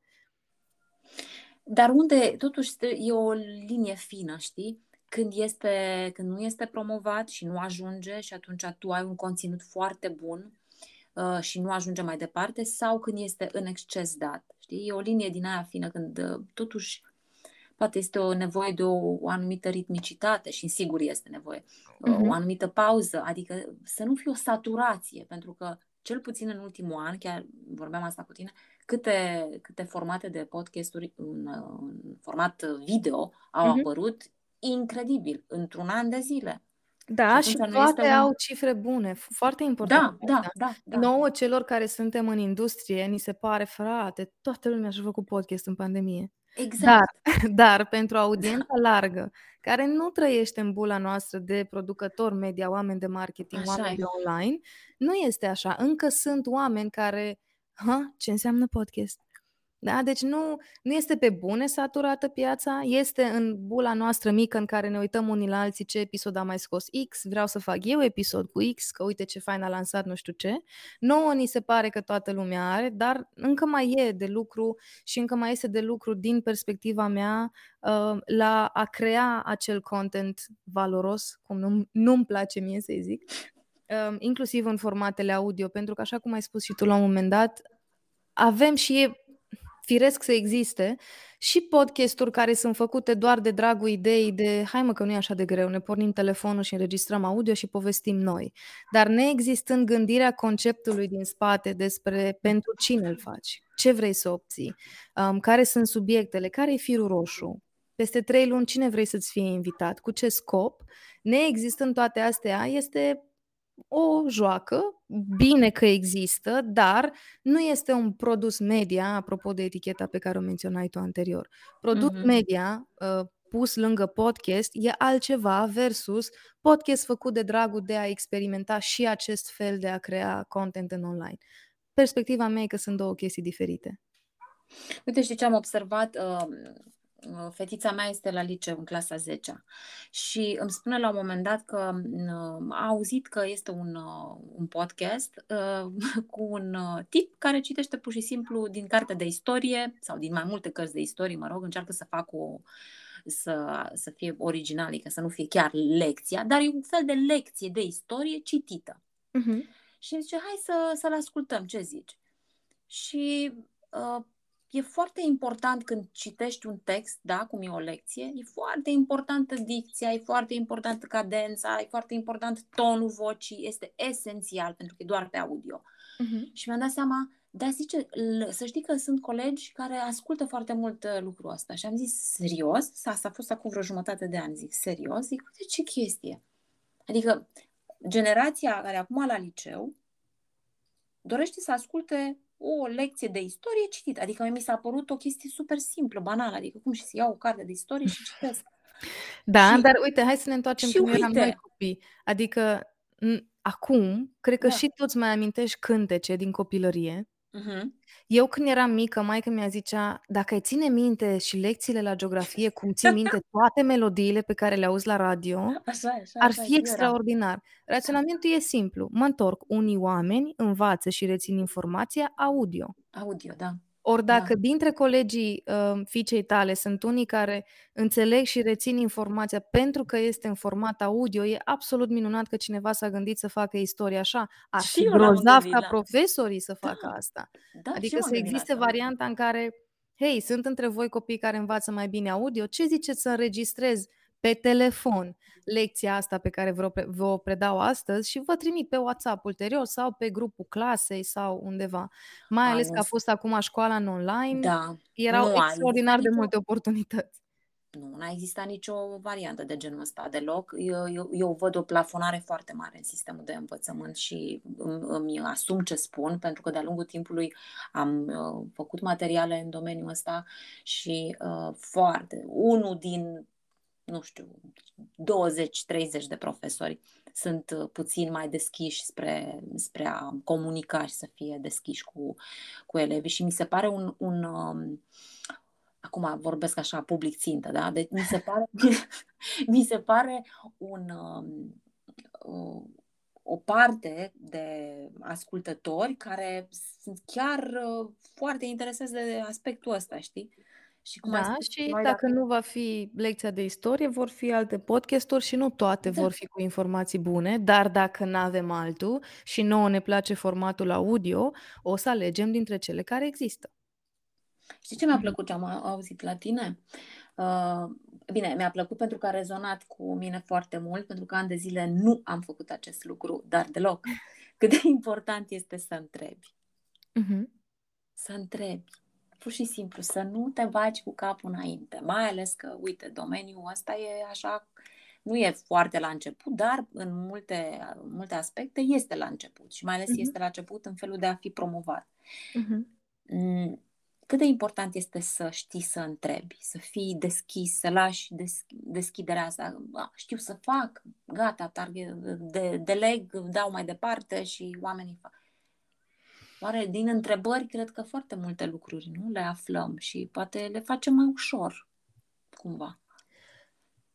Dar unde, totuși, e o linie fină, știi? Când, este, când nu este promovat și nu ajunge și atunci tu ai un conținut foarte bun uh, și nu ajunge mai departe sau când este în exces dat. Știi? E o linie din aia fină când uh, totuși poate este o nevoie de o, o anumită ritmicitate și sigur este nevoie, uh-huh. o anumită pauză, adică să nu fie o saturație, pentru că cel puțin în ultimul an, chiar vorbeam asta cu tine, câte, câte formate de podcasturi în, în format video au uh-huh. apărut incredibil, într-un an de zile. Da, și, și toate un... au cifre bune, foarte important. Da, da, da, da. Nouă celor care suntem în industrie, ni se pare, frate, toată lumea și-a făcut podcast în pandemie. Exact. Dar, dar pentru audiența largă, care nu trăiește în bula noastră de producători media, oameni de marketing, așa oameni e. de online, nu este așa. Încă sunt oameni care, ha, ce înseamnă podcast? Da? Deci nu, nu este pe bune saturată piața, este în bula noastră mică în care ne uităm unii la alții ce episod a mai scos X, vreau să fac eu episod cu X, că uite ce fain a lansat nu știu ce. Nouă ni se pare că toată lumea are, dar încă mai e de lucru și încă mai este de lucru din perspectiva mea uh, la a crea acel content valoros, cum nu, nu-mi place mie să-i zic, uh, inclusiv în formatele audio, pentru că așa cum ai spus și tu la un moment dat, avem și firesc să existe și podcasturi care sunt făcute doar de dragul ideii de hai mă că nu e așa de greu, ne pornim telefonul și înregistrăm audio și povestim noi. Dar neexistând gândirea conceptului din spate despre pentru cine îl faci, ce vrei să obții, um, care sunt subiectele, care e firul roșu, peste trei luni cine vrei să-ți fie invitat, cu ce scop, neexistând toate astea, este o joacă, bine că există, dar nu este un produs media, apropo de eticheta pe care o menționai tu anterior. Produs mm-hmm. media uh, pus lângă podcast e altceva versus podcast făcut de dragul de a experimenta și acest fel de a crea content în online. Perspectiva mea e că sunt două chestii diferite. Uite, știi ce am observat? Uh, Uh, fetița mea este la liceu în clasa 10 și îmi spune la un moment dat că uh, a auzit că este un, uh, un podcast cu un tip care citește pur și simplu din carte de istorie sau din mai multe cărți de istorie, mă rog, încearcă să facă o să, să fie original, adică să nu fie chiar lecția, dar e un fel de lecție de istorie citită. Uh-huh. Și zice, hai să, să-l ascultăm, ce zici? Și uh, e foarte important când citești un text, da, cum e o lecție, e foarte importantă dicția, e foarte importantă cadența, e foarte important tonul vocii, este esențial pentru că e doar pe audio. Uh-huh. Și mi-am dat seama, da, zice, să știi că sunt colegi care ascultă foarte mult uh, lucrul ăsta. Și am zis, serios? Asta a fost acum vreo jumătate de ani. Zic, serios? Zic, uite ce chestie. Adică, generația care acum la liceu dorește să asculte o lecție de istorie citită. Adică mi s-a părut o chestie super simplă, banală. Adică cum și să iau o carte de istorie și citesc. Da, și, dar uite, hai să ne întoarcem și cum uite. eram noi copii. Adică n- acum, cred că da. și toți mai amintești cântece din copilărie. Uh-huh. Eu când eram mică, maica mi-a zicea, dacă ai ține minte și lecțiile la geografie, cum ții minte toate melodiile pe care le auzi la radio, așa, așa, ar fi extraordinar. Raționamentul e simplu. Mă întorc. Unii oameni învață și rețin informația audio. Audio, da. Ori dacă da. dintre colegii uh, fiicei tale sunt unii care înțeleg și rețin informația pentru că este în format audio, e absolut minunat că cineva s-a gândit să facă istorie așa. Ar fi grozav ca profesorii să facă da. asta. Da, adică să existe varianta în care, hei, sunt între voi copii care învață mai bine audio, ce ziceți să înregistrez pe telefon lecția asta pe care vă, vă predau astăzi și vă trimit pe WhatsApp ulterior sau pe grupul clasei sau undeva. Mai ales că a fost acum școala în online, da. erau nu extraordinar de multe oportunități. Nu, n-a existat nicio variantă de genul ăsta deloc. Eu, eu, eu văd o plafonare foarte mare în sistemul de învățământ și îmi, îmi asum ce spun, pentru că de-a lungul timpului am uh, făcut materiale în domeniul ăsta și uh, foarte, unul din nu știu, 20-30 de profesori sunt uh, puțin mai deschiși spre, spre a comunica și să fie deschiși cu, cu elevii și mi se pare un, un um, acum vorbesc așa public țintă, da? Deci mi se pare, mi se pare un, um, o parte de ascultători care sunt chiar uh, foarte interesați de aspectul ăsta, știi? Și cum da, spus, și dacă, dacă nu va fi lecția de istorie, vor fi alte podcasturi și nu toate da. vor fi cu informații bune, dar dacă nu avem altul și nouă ne place formatul audio, o să alegem dintre cele care există. Știi ce mi-a plăcut ce am auzit la tine? Uh, bine, mi-a plăcut pentru că a rezonat cu mine foarte mult, pentru că ani de zile nu am făcut acest lucru, dar deloc. Cât de important este să întrebi. Uh-huh. Să întrebi pur și simplu să nu te bagi cu capul înainte, mai ales că, uite, domeniul ăsta e așa, nu e foarte la început, dar în multe, multe aspecte este la început și mai ales uh-huh. este la început în felul de a fi promovat. Uh-huh. Cât de important este să știi să întrebi, să fii deschis, să lași des, deschiderea asta. Știu să fac, gata, target, de, deleg, dau mai departe și oamenii fac Oare din întrebări cred că foarte multe lucruri nu le aflăm și poate le facem mai ușor, cumva.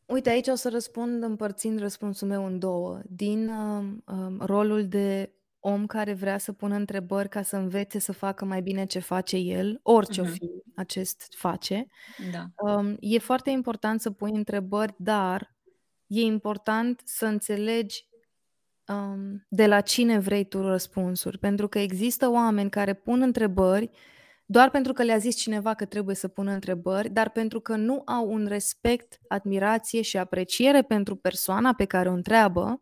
Uite, aici o să răspund împărțind răspunsul meu în două. Din uh, uh, rolul de om care vrea să pună întrebări ca să învețe să facă mai bine ce face el, orice uh-huh. o mhm. fi acest face. Da. Um, e foarte important să pui întrebări, dar e important să înțelegi um, de la cine vrei tu răspunsuri. Pentru că există oameni care pun întrebări doar pentru că le-a zis cineva că trebuie să pună întrebări, dar pentru că nu au un respect, admirație și apreciere pentru persoana pe care o întreabă,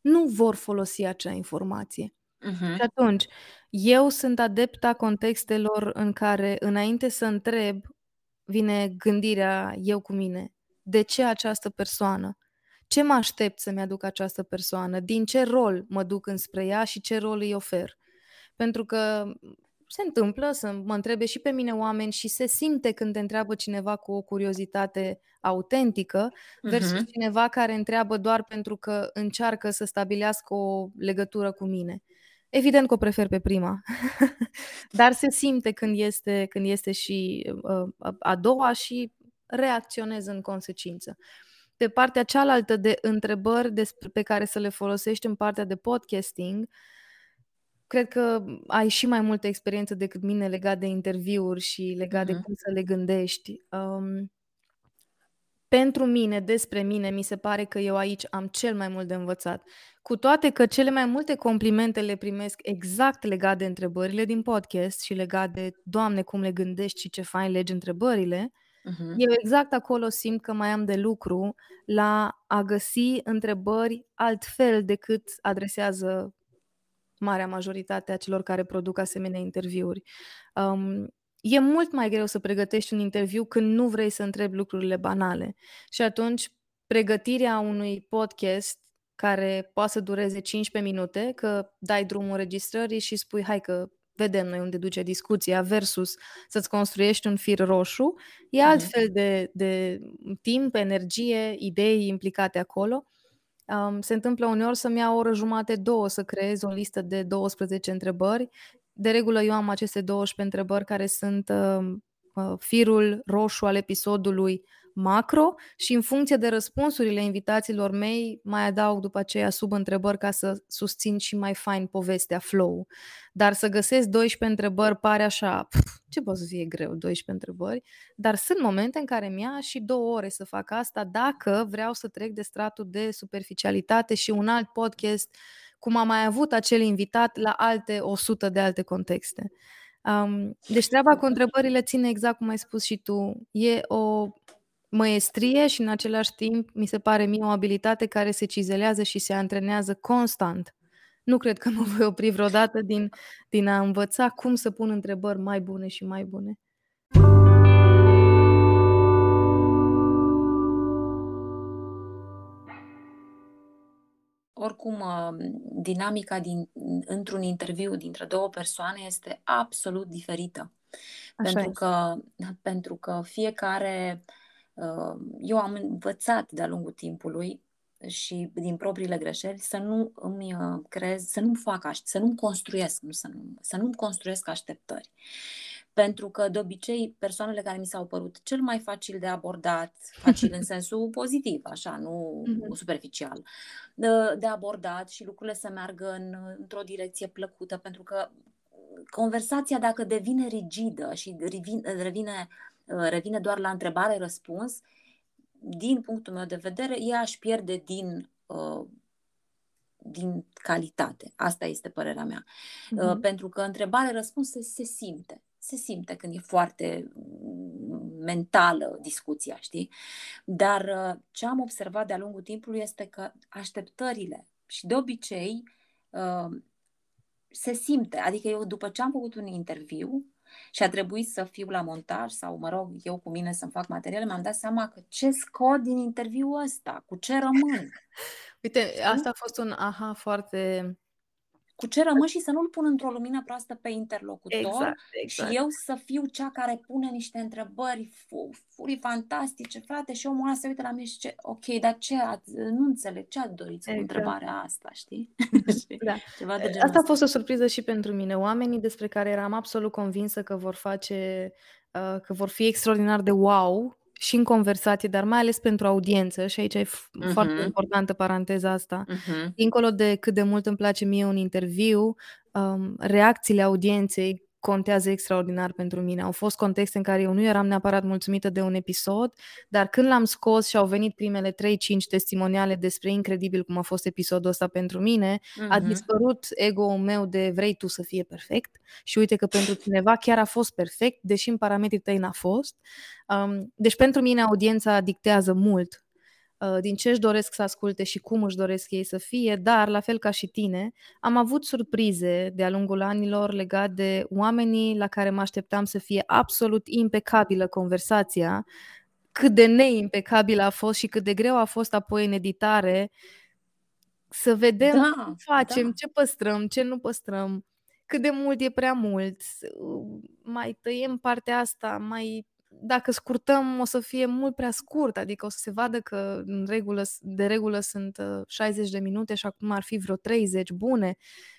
nu vor folosi acea informație. Uh-huh. Și atunci, eu sunt adepta contextelor în care, înainte să întreb, vine gândirea eu cu mine. De ce această persoană? Ce mă aștept să-mi aduc această persoană, din ce rol mă duc înspre ea și ce rol îi ofer. Pentru că se întâmplă să mă întrebe și pe mine oameni și se simte când te întreabă cineva cu o curiozitate autentică versus uh-huh. cineva care întreabă doar pentru că încearcă să stabilească o legătură cu mine. Evident că o prefer pe prima, dar se simte când este, când este și uh, a doua și reacționez în consecință. Pe partea cealaltă de întrebări despre, pe care să le folosești în partea de podcasting, cred că ai și mai multă experiență decât mine legat de interviuri și legat uh-huh. de mhm. cum să le gândești. Um, pentru mine, despre mine, mi se pare că eu aici am cel mai mult de învățat. Cu toate că cele mai multe complimente le primesc exact legat de întrebările din podcast și legat de, Doamne, cum le gândești și ce fain legi întrebările, uh, Uh-huh. Eu exact acolo simt că mai am de lucru la a găsi întrebări altfel decât adresează marea majoritate a celor care produc asemenea interviuri. Um, e mult mai greu să pregătești un interviu când nu vrei să întrebi lucrurile banale. Și atunci, pregătirea unui podcast care poate să dureze 15 minute, că dai drumul înregistrării și spui, hai că vedem noi unde duce discuția, versus să-ți construiești un fir roșu, e mhm. altfel de, de timp, energie, idei implicate acolo. Um, se întâmplă uneori să-mi ia o oră jumate, două să creez o listă de 12 întrebări. De regulă eu am aceste 12 întrebări care sunt uh, uh, firul roșu al episodului macro și în funcție de răspunsurile invitațiilor mei mai adaug după aceea sub întrebări ca să susțin și mai fain povestea flow. Dar să găsesc 12 întrebări pare așa, pf, ce poate să fie greu, 12 întrebări, dar sunt momente în care mi-a și două ore să fac asta dacă vreau să trec de stratul de superficialitate și un alt podcast cum am mai avut acel invitat la alte 100 de alte contexte. Um, deci treaba cu întrebările ține exact cum ai spus și tu. E o măestrie și în același timp mi se pare mie o abilitate care se cizelează și se antrenează constant. Nu cred că mă voi opri vreodată din, din a învăța cum să pun întrebări mai bune și mai bune. Oricum, uh, dinamica din, într-un interviu dintre două persoane este absolut diferită. Așa pentru că, pentru că fiecare uh, uh, eu am învățat de-a lungul timpului și din propriile greșeli să nu îmi uh, creez, să nu-mi fac, să nu-mi construiesc, nu să, nu, să nu-mi construiesc așteptări. Pentru că, de obicei, persoanele care mi s-au părut cel mai facil de abordat, facil în sensul pozitiv, așa, nu mm-hmm. superficial, de, de abordat și lucrurile să meargă în, într-o direcție plăcută, pentru că conversația, dacă devine rigidă și revine, revine, revine doar la întrebare-răspuns, din punctul meu de vedere, ea își pierde din, uh, din calitate. Asta este părerea mea. Uh-huh. Pentru că întrebare-răspuns se, se simte. Se simte când e foarte mentală discuția, știi? Dar uh, ce am observat de-a lungul timpului este că așteptările și de obicei uh, se simte. Adică eu după ce am făcut un interviu, și a trebuit să fiu la montaj sau, mă rog, eu cu mine să-mi fac materiale, m-am dat seama că ce scot din interviul ăsta, cu ce rămân. Uite, asta a fost un aha foarte cu ce rămân și să nu-l pun într-o lumină proastă pe interlocutor exact, exact. și eu să fiu cea care pune niște întrebări furii fantastice, frate, și omul ăla se uită la mine și zice, ok, dar ce, nu înțeleg, ce ați dorit exact. cu întrebarea asta, știi? da. Ceva de asta a fost o surpriză și pentru mine. Oamenii despre care eram absolut convinsă că vor face, uh, că vor fi extraordinar de wow, și în conversație, dar mai ales pentru audiență, și aici e uh-huh. foarte importantă paranteza asta, uh-huh. dincolo de cât de mult îmi place mie un interviu, um, reacțiile audienței contează extraordinar pentru mine. Au fost contexte în care eu nu eram neapărat mulțumită de un episod, dar când l-am scos și au venit primele 3-5 testimoniale despre incredibil cum a fost episodul ăsta pentru mine, uh-huh. a dispărut ego-ul meu de vrei tu să fie perfect și uite că pentru cineva chiar a fost perfect, deși în parametrii tăi n-a fost. Um, deci pentru mine audiența dictează mult Uh, din ce își doresc să asculte și cum își doresc ei să fie, dar, la fel ca și tine, am avut surprize de-a lungul anilor legat de oamenii la care mă așteptam să fie absolut impecabilă conversația, cât de neimpecabilă a fost și cât de greu a fost apoi în editare să vedem da, ce facem, da. ce păstrăm, ce nu păstrăm, cât de mult e prea mult, mai tăiem partea asta, mai dacă scurtăm, o să fie mult prea scurt, adică o să se vadă că în regulă, de regulă sunt 60 uh, de minute și acum ar fi vreo 30 bune.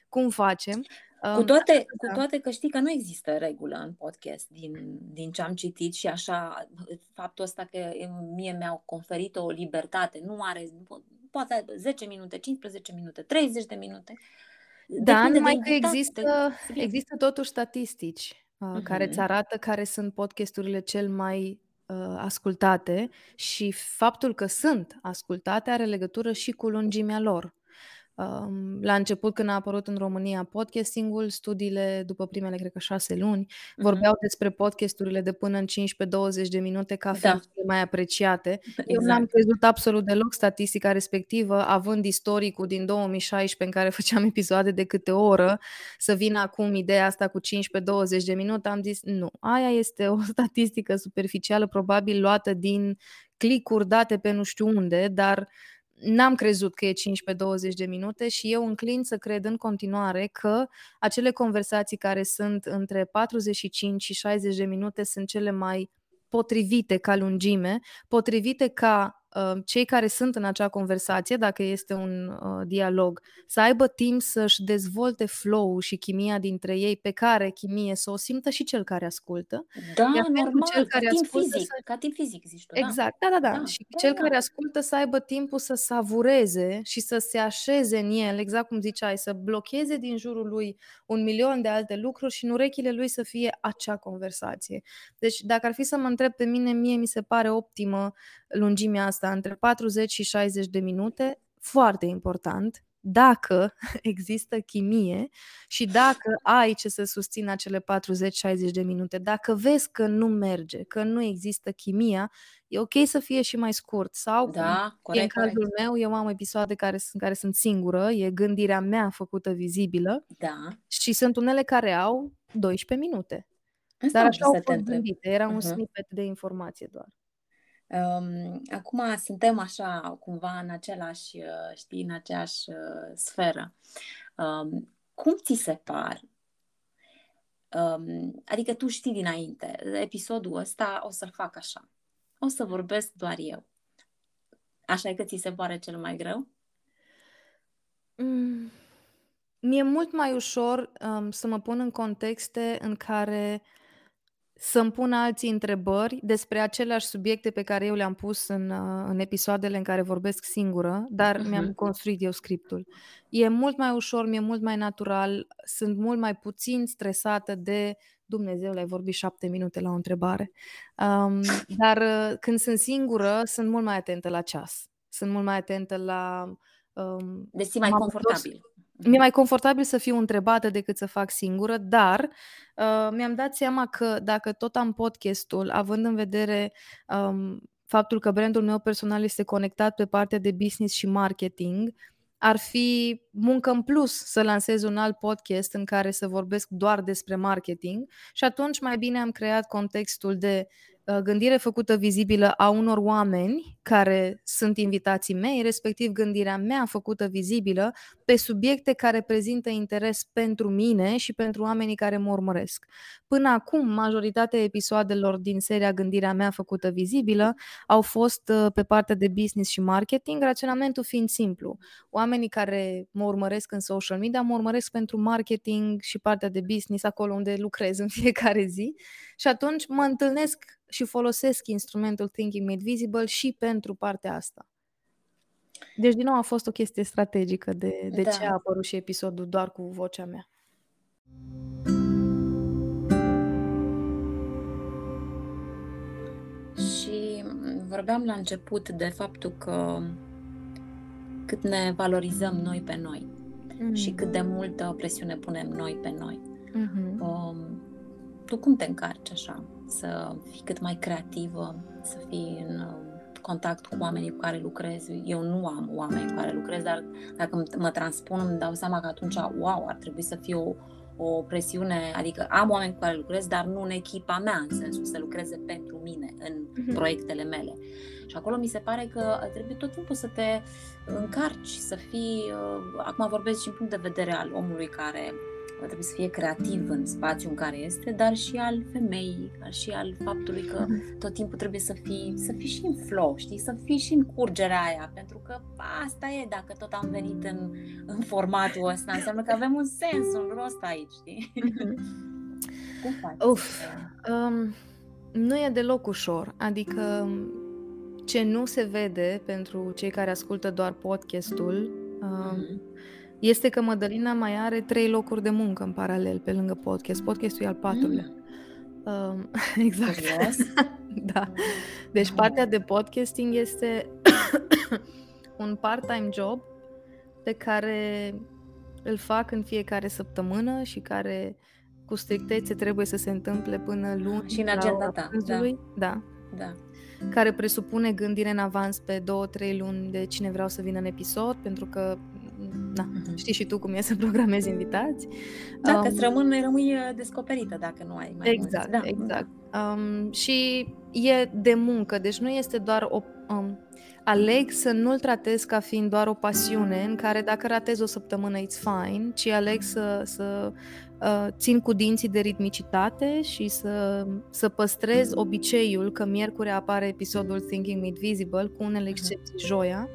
Cum facem? Cu um, toate, cu toate că știi că nu există regulă în podcast din, din ce am citit și așa, faptul ăsta că mie mi-au conferit o libertate, nu are, poate 10 minute, 15 minute, 30 de minute. Da, numai că există, există totuși statistici uh, care îți arată care sunt podcasturile cel mai uh, ascultate și faptul că sunt ascultate are legătură și cu lungimea lor. La început, când a apărut în România podcastingul, studiile, după primele, cred că șase luni, uh-huh. vorbeau despre podcasturile de până în 15-20 de minute ca fiind da. cele mai apreciate. Exact. Eu n-am crezut absolut deloc statistica respectivă, având istoricul din 2016 în care făceam episoade de câte o oră, să vină acum ideea asta cu 15-20 de minute, am zis nu, aia este o statistică superficială, probabil luată din clicuri date pe nu știu unde, dar n-am crezut că e 15-20 de minute și eu înclin să cred în continuare că acele conversații care sunt între 45 și 60 de minute sunt cele mai potrivite ca lungime, potrivite ca Uh, cei care sunt în acea conversație, dacă este un uh, dialog, să aibă timp să-și dezvolte flow și chimia dintre ei, pe care chimie să o simtă și cel care ascultă. Da, Iar normal, cel care ca timp fizic, să... ca timp fizic, zici tu, da. Exact, da, da, da. da și da, cel da. care ascultă să aibă timpul să savureze și să se așeze în el, exact cum ziceai, să blocheze din jurul lui un milion de alte lucruri și în urechile lui să fie acea conversație. Deci, dacă ar fi să mă întreb pe mine, mie mi se pare optimă lungimea asta între 40 și 60 de minute, foarte important, dacă există chimie și dacă ai ce să susțină acele 40-60 de minute. Dacă vezi că nu merge, că nu există chimia, e ok să fie și mai scurt. Sau, da, corect, în cazul corect. meu, eu am episoade care sunt, care sunt singură, e gândirea mea făcută vizibilă da. și sunt unele care au 12 minute. Asta Dar așa au fost gândite, era uh-huh. un snippet de informație doar. Um, acum suntem așa, cumva, în același, uh, știi, în aceeași uh, sferă. Um, cum ți se par? Um, adică tu știi dinainte, episodul ăsta o să-l fac așa. o să vorbesc doar eu. Așa e că ți se pare cel mai greu? Mm. Mi-e mult mai ușor um, să mă pun în contexte în care să-mi pun alții întrebări despre aceleași subiecte pe care eu le-am pus în, uh, în episoadele în care vorbesc singură, dar uh-huh. mi-am construit eu scriptul. E mult mai ușor, mi-e mult mai natural, sunt mult mai puțin stresată de Dumnezeu, le-ai vorbit șapte minute la o întrebare. Um, dar uh, când sunt singură, sunt mult mai atentă la ceas. Sunt mult mai atentă la... Um, deci mai confortabil. Mi-e mai confortabil să fiu întrebată decât să fac singură, dar uh, mi-am dat seama că dacă tot am podcastul, având în vedere um, faptul că brandul meu personal este conectat pe partea de business și marketing, ar fi muncă în plus să lansez un alt podcast în care să vorbesc doar despre marketing și atunci mai bine am creat contextul de Uh, gândire făcută vizibilă a unor oameni care sunt invitații mei, respectiv gândirea mea făcută vizibilă pe subiecte care prezintă interes pentru mine și pentru oamenii care mă urmăresc. Până acum, majoritatea episoadelor din seria Gândirea mea făcută vizibilă au fost uh, pe partea de business și marketing, raționamentul fiind simplu. Oamenii care mă urmăresc în social media mă urmăresc pentru marketing și partea de business acolo unde lucrez în fiecare zi și atunci mă întâlnesc și folosesc instrumentul Thinking Made Visible și pentru partea asta. Deci, din nou, a fost o chestie strategică de, de da. ce a apărut și episodul doar cu vocea mea. Și vorbeam la început de faptul că cât ne valorizăm noi pe noi mm-hmm. și cât de multă presiune punem noi pe noi. Mm-hmm. Um, tu cum te încarci așa? Să fii cât mai creativă, să fii în uh, contact cu oamenii cu care lucrez. Eu nu am oameni cu care lucrez, dar dacă mă transpun îmi dau seama că atunci, wow, ar trebui să fie o, o presiune, adică am oameni cu care lucrez, dar nu în echipa mea, în sensul să lucreze pentru mine, în uh-huh. proiectele mele. Și acolo mi se pare că trebuie tot timpul să te încarci, să fii, uh, acum vorbesc și în punct de vedere al omului care trebuie să fie creativ în spațiul în care este, dar și al femeii, și al faptului că tot timpul trebuie să fii, să fii și în flow, știi, să fii și în curgerea aia, pentru că asta e, dacă tot am venit în, în formatul ăsta, înseamnă că avem un sens, un rost aici, știi? Cum faci? Uf, um, nu e deloc ușor, adică ce nu se vede pentru cei care ascultă doar podcastul, um, mm-hmm este că Mădălina mai are trei locuri de muncă în paralel pe lângă podcast. Podcastul e al patrulea. Mm. Um, exact. da. Deci partea de podcasting este un part-time job pe care îl fac în fiecare săptămână și care cu strictețe trebuie să se întâmple până luni. Și în agenda ta. Da. da. Da. Care presupune gândire în avans pe două, trei luni de cine vreau să vină în episod, pentru că na, uh-huh. știi și tu cum e să programezi invitați. Dacă um, îți rămân, rămâi uh, descoperită dacă nu ai mai Exact, mulți. da. exact. Um, și e de muncă, deci nu este doar o... Um, aleg să nu-l tratez ca fiind doar o pasiune în care dacă ratez o săptămână it's fine, ci aleg să, să uh, țin cu dinții de ritmicitate și să, să păstrez obiceiul că miercuri apare episodul Thinking Made Visible cu unele excepții joia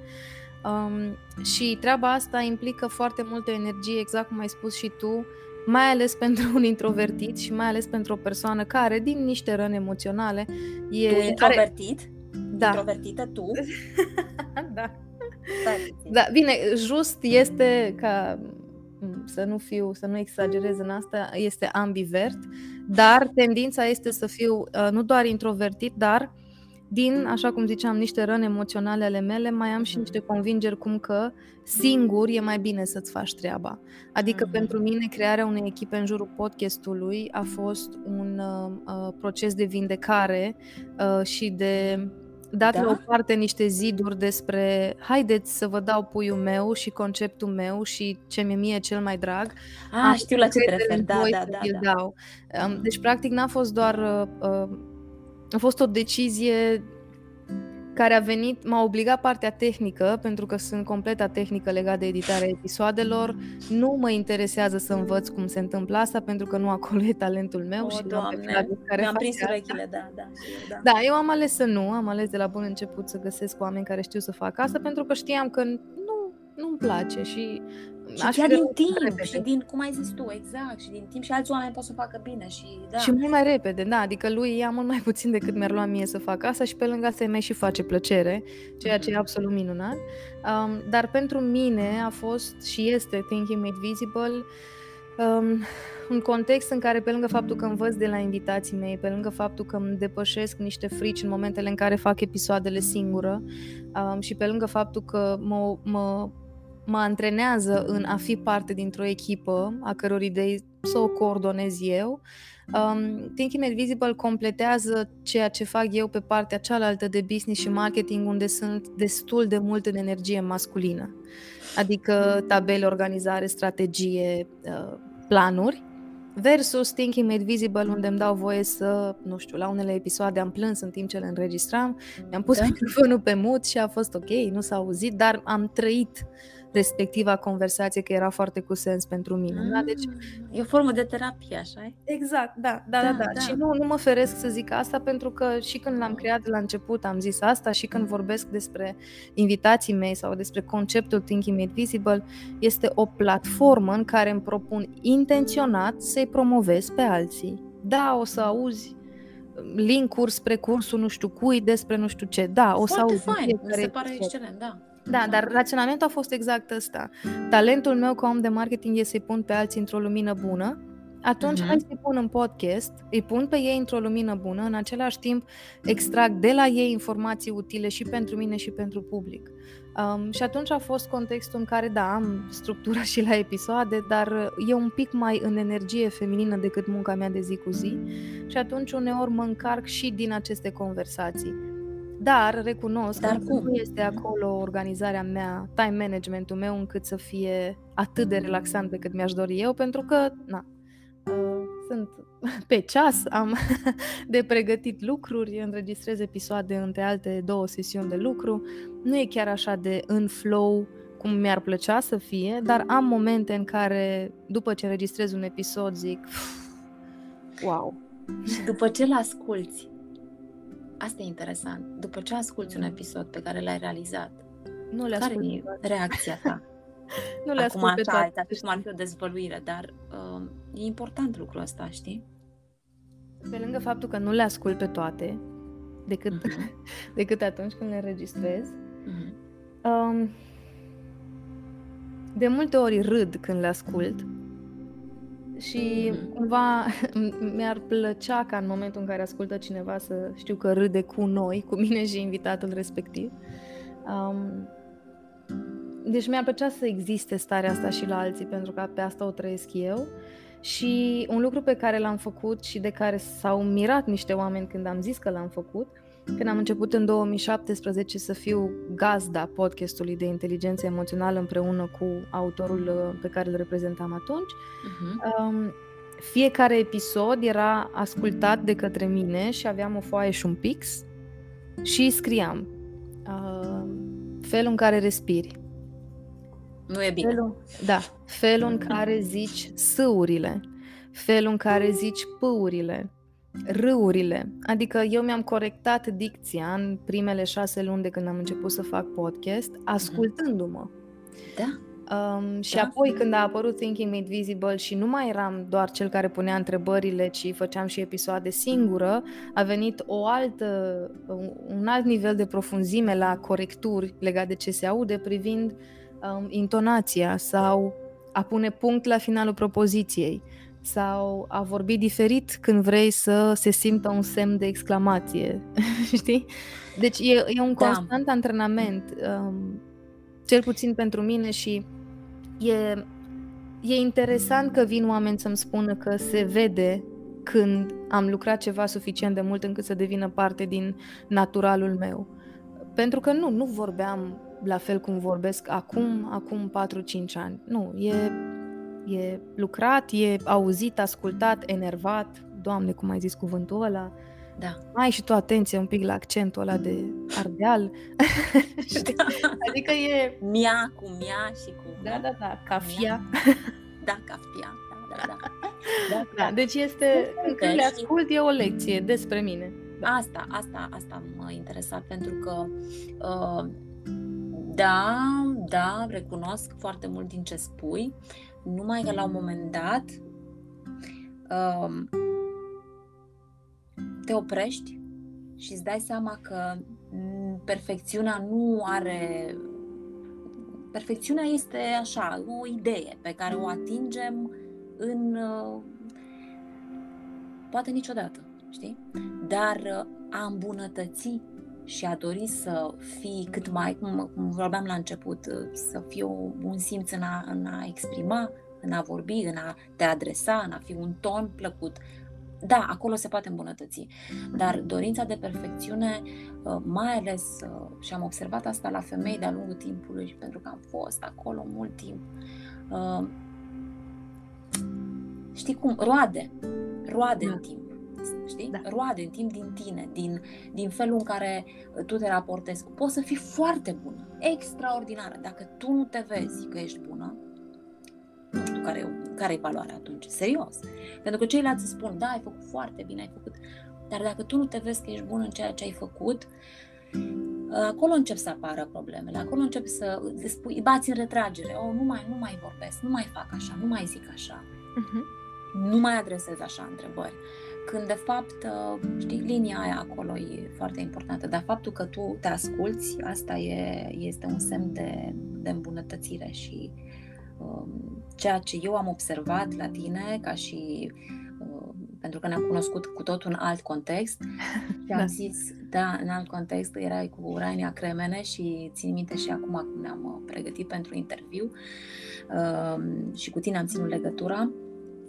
Um, și treaba asta implică foarte multă energie, exact cum ai spus și tu, mai ales pentru un introvertit și mai ales pentru o persoană care, din niște răni emoționale, e... Tu introvertit? Are... Da. Introvertită tu? da. Da, bine, just este ca să nu fiu, să nu exagerez în asta, este ambivert, dar tendința este să fiu uh, nu doar introvertit, dar din, așa cum ziceam, niște răni emoționale ale mele, mai am și niște convingeri cum că singur e mai bine să-ți faci treaba. Adică mm-hmm. pentru mine crearea unei echipe în jurul podcastului a fost un uh, uh, proces de vindecare uh, și de dat da? la o parte niște ziduri despre haideți să vă dau puiul meu și conceptul meu și ce mi-e mie cel mai drag. Ah, știu la ce te referi, da, da, da, da. Dau. Deci, practic, n-a fost doar uh, uh, a fost o decizie care a venit, m-a obligat partea tehnică, pentru că sunt completa tehnică legată de editarea episoadelor. Nu mă interesează să învăț cum se întâmplă asta, pentru că nu acolo e talentul meu. O, și Doamne, care mi-am prins urechile, da, da, da. Da, eu am ales să nu, am ales de la bun început să găsesc oameni care știu să facă asta, pentru că știam că nu, nu-mi place și și chiar din timp repede. și din, cum ai zis tu, exact, și din timp și alți oameni pot să facă bine și da. Și mult mai repede, da, adică lui ia mult mai puțin decât mi-ar lua mie să fac asta și pe lângă asta mai și face plăcere, ceea ce e mhm. absolut minunat. Um, dar pentru mine a fost și este Thinking Made Visible um, un context în care pe lângă faptul că învăț de la invitații mei, pe lângă faptul că îmi depășesc niște frici în momentele în care fac episoadele singură um, și pe lângă faptul că mă, mă mă antrenează în a fi parte dintr-o echipă a căror idei să o coordonez eu. Um, Thinking Made Visible completează ceea ce fac eu pe partea cealaltă de business și marketing, unde sunt destul de mult în energie masculină. Adică tabele, organizare, strategie, uh, planuri, versus Thinking Made Visible, unde îmi dau voie să, nu știu, la unele episoade am plâns în timp ce le înregistram, mi-am pus da? microfonul pe mut și a fost ok, nu s-a auzit, dar am trăit respectiva conversație, că era foarte cu sens pentru mine. Mm, da? Deci, e o formă de terapie, așa Exact, da, da, da. da, da. da. Și nu, nu mă feresc să zic asta pentru că și când l-am creat la început am zis asta și când vorbesc despre invitații mei sau despre conceptul Thinking Made Visible, este o platformă în care îmi propun intenționat să-i promovez pe alții. Da, o să auzi link-uri spre cursul nu știu cui, despre nu știu ce. Da, o Foarte să auzi. fain, mi se pare excelent, da. Da, dar raționamentul a fost exact ăsta. Talentul meu ca om de marketing e să-i pun pe alții într-o lumină bună, atunci uh-huh. hai să-i pun în podcast, îi pun pe ei într-o lumină bună, în același timp extrag de la ei informații utile și pentru mine și pentru public. Um, și atunci a fost contextul în care, da, am structura și la episoade, dar e un pic mai în energie feminină decât munca mea de zi cu zi și atunci uneori mă încarc și din aceste conversații. Dar recunosc Dar că cum? nu este acolo organizarea mea, time managementul meu încât să fie atât de relaxant pe cât mi-aș dori eu, pentru că, na, uh, sunt pe ceas, am de pregătit lucruri, înregistrez episoade între alte două sesiuni de lucru. Nu e chiar așa de în flow cum mi-ar plăcea să fie, dar am momente în care, după ce înregistrez un episod, zic, wow. Și după ce l asculți, Asta e interesant. După ce asculti un episod pe care l-ai realizat, nu le care e reacția ta? nu le Acum ascult așa, pe toate. cum ar fi o dezvăluire, dar uh, e important lucrul ăsta, știi? Pe lângă faptul că nu le ascult pe toate, decât, uh-huh. decât atunci când le înregistrez, uh-huh. um, de multe ori râd când le ascult și cumva mi-ar plăcea ca în momentul în care ascultă cineva să știu că râde cu noi, cu mine și invitatul respectiv. Um, deci mi-ar plăcea să existe starea asta și la alții, pentru că pe asta o trăiesc eu. Și un lucru pe care l-am făcut și de care s-au mirat niște oameni când am zis că l-am făcut, când am început în 2017 să fiu gazda podcastului de inteligență emoțională împreună cu autorul uh, pe care îl reprezentam atunci, uh-huh. um, fiecare episod era ascultat de către mine și aveam o foaie și un pix și scriam uh, felul în care respiri. Nu e bine. Felul, da, felul în care zici sâurile, felul în care zici pâurile, râurile. Adică eu mi-am corectat dicția în primele șase luni de când am început să fac podcast, ascultându-mă. Da. Um, și da. apoi când a apărut Thinking Made Visible și nu mai eram doar cel care punea întrebările, ci făceam și episoade singură, a venit o altă, un alt nivel de profunzime la corecturi legat de ce se aude privind um, intonația sau a pune punct la finalul propoziției sau a vorbi diferit când vrei să se simtă un semn de exclamație, știi? Deci e, e un da. constant da. antrenament, um, cel puțin pentru mine și e, e interesant că vin oameni să-mi spună că se vede când am lucrat ceva suficient de mult încât să devină parte din naturalul meu. Pentru că nu, nu vorbeam la fel cum vorbesc acum, acum 4-5 ani. Nu, e E lucrat, e auzit, ascultat, enervat, Doamne, cum ai zis cuvântul ăla, Da. Ai și tu atenție un pic la accentul ăla de ardeal. Știi? adică e... Mia cu mia și cu... Da, da, da, cafia. Da, cafia. Da, da, da. Da, da. Deci este, când le ascult, e o lecție despre mine. Da. Asta, asta, asta m-a interesat pentru că uh, da, da, recunosc foarte mult din ce spui, numai că la un moment dat uh, te oprești și îți dai seama că perfecțiunea nu are. Perfecțiunea este așa, o idee pe care o atingem în. Uh, poate niciodată, știi? Dar uh, a îmbunătăți și a dori să fii cât mai, cum, cum vorbeam la început, uh, să fie un simț în a, în a exprima, în a vorbi, în a te adresa, în a fi un ton plăcut, da, acolo se poate îmbunătăți, dar dorința de perfecțiune, uh, mai ales, uh, și am observat asta la femei de-a lungul timpului, pentru că am fost acolo mult timp, uh, știi cum, roade, roade da. în timp. Știi? Da. Roade în timp din tine, din, din felul în care tu te raportezi. Poți să fii foarte bună, extraordinară. Dacă tu nu te vezi că ești bună, nu știu care e care e valoarea atunci? Serios. Pentru că ceilalți îți spun, da, ai făcut foarte bine, ai făcut. Dar dacă tu nu te vezi că ești bun în ceea ce ai făcut, acolo încep să apară problemele, acolo încep să îți spui, bați în retragere, oh, nu mai, nu mai vorbesc, nu mai fac așa, nu mai zic așa, uh-huh. nu mai adresez așa întrebări. Când de fapt, știi, linia aia acolo e foarte importantă, dar faptul că tu te asculți, asta e, este un semn de, de îmbunătățire și um, ceea ce eu am observat la tine, ca și uh, pentru că ne-am cunoscut cu tot un alt context și am da. zis, da, în alt context erai cu Rainia Cremene și țin minte și acum cum ne-am uh, pregătit pentru interviu uh, și cu tine am ținut legătura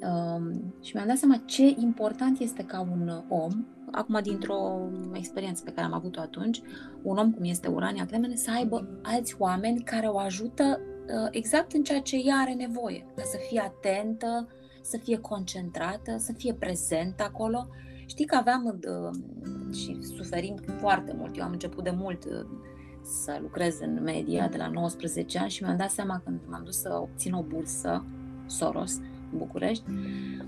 uh, și mi-am dat seama ce important este ca un om, acum dintr-o experiență pe care am avut-o atunci, un om cum este Urania Cremene, să aibă alți oameni care o ajută Uh, exact în ceea ce ea are nevoie, ca să fie atentă, să fie concentrată, să fie prezentă acolo. Știi că aveam uh, și suferim foarte mult, eu am început de mult uh, să lucrez în media de la 19 ani și mi-am dat seama când m-am dus să obțin o bursă Soros în București,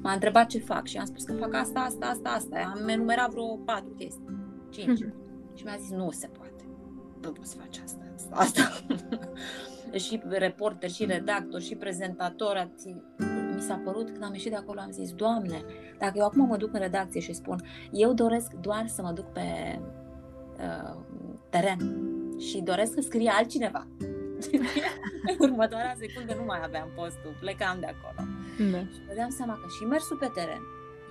m-a întrebat ce fac și am spus că fac asta, asta, asta, asta. Am enumerat vreo patru chestii, cinci. și mi-a zis nu se poate, nu poți să faci asta, asta. și reporter, și redactor, și prezentator. Mi s-a părut când am ieșit de acolo, am zis, Doamne, dacă eu acum mă duc în redacție și spun, eu doresc doar să mă duc pe uh, teren și doresc să scrie altcineva. următoarea secundă nu mai aveam postul, plecam de acolo. Da. Și mă dăm seama că și mersul pe teren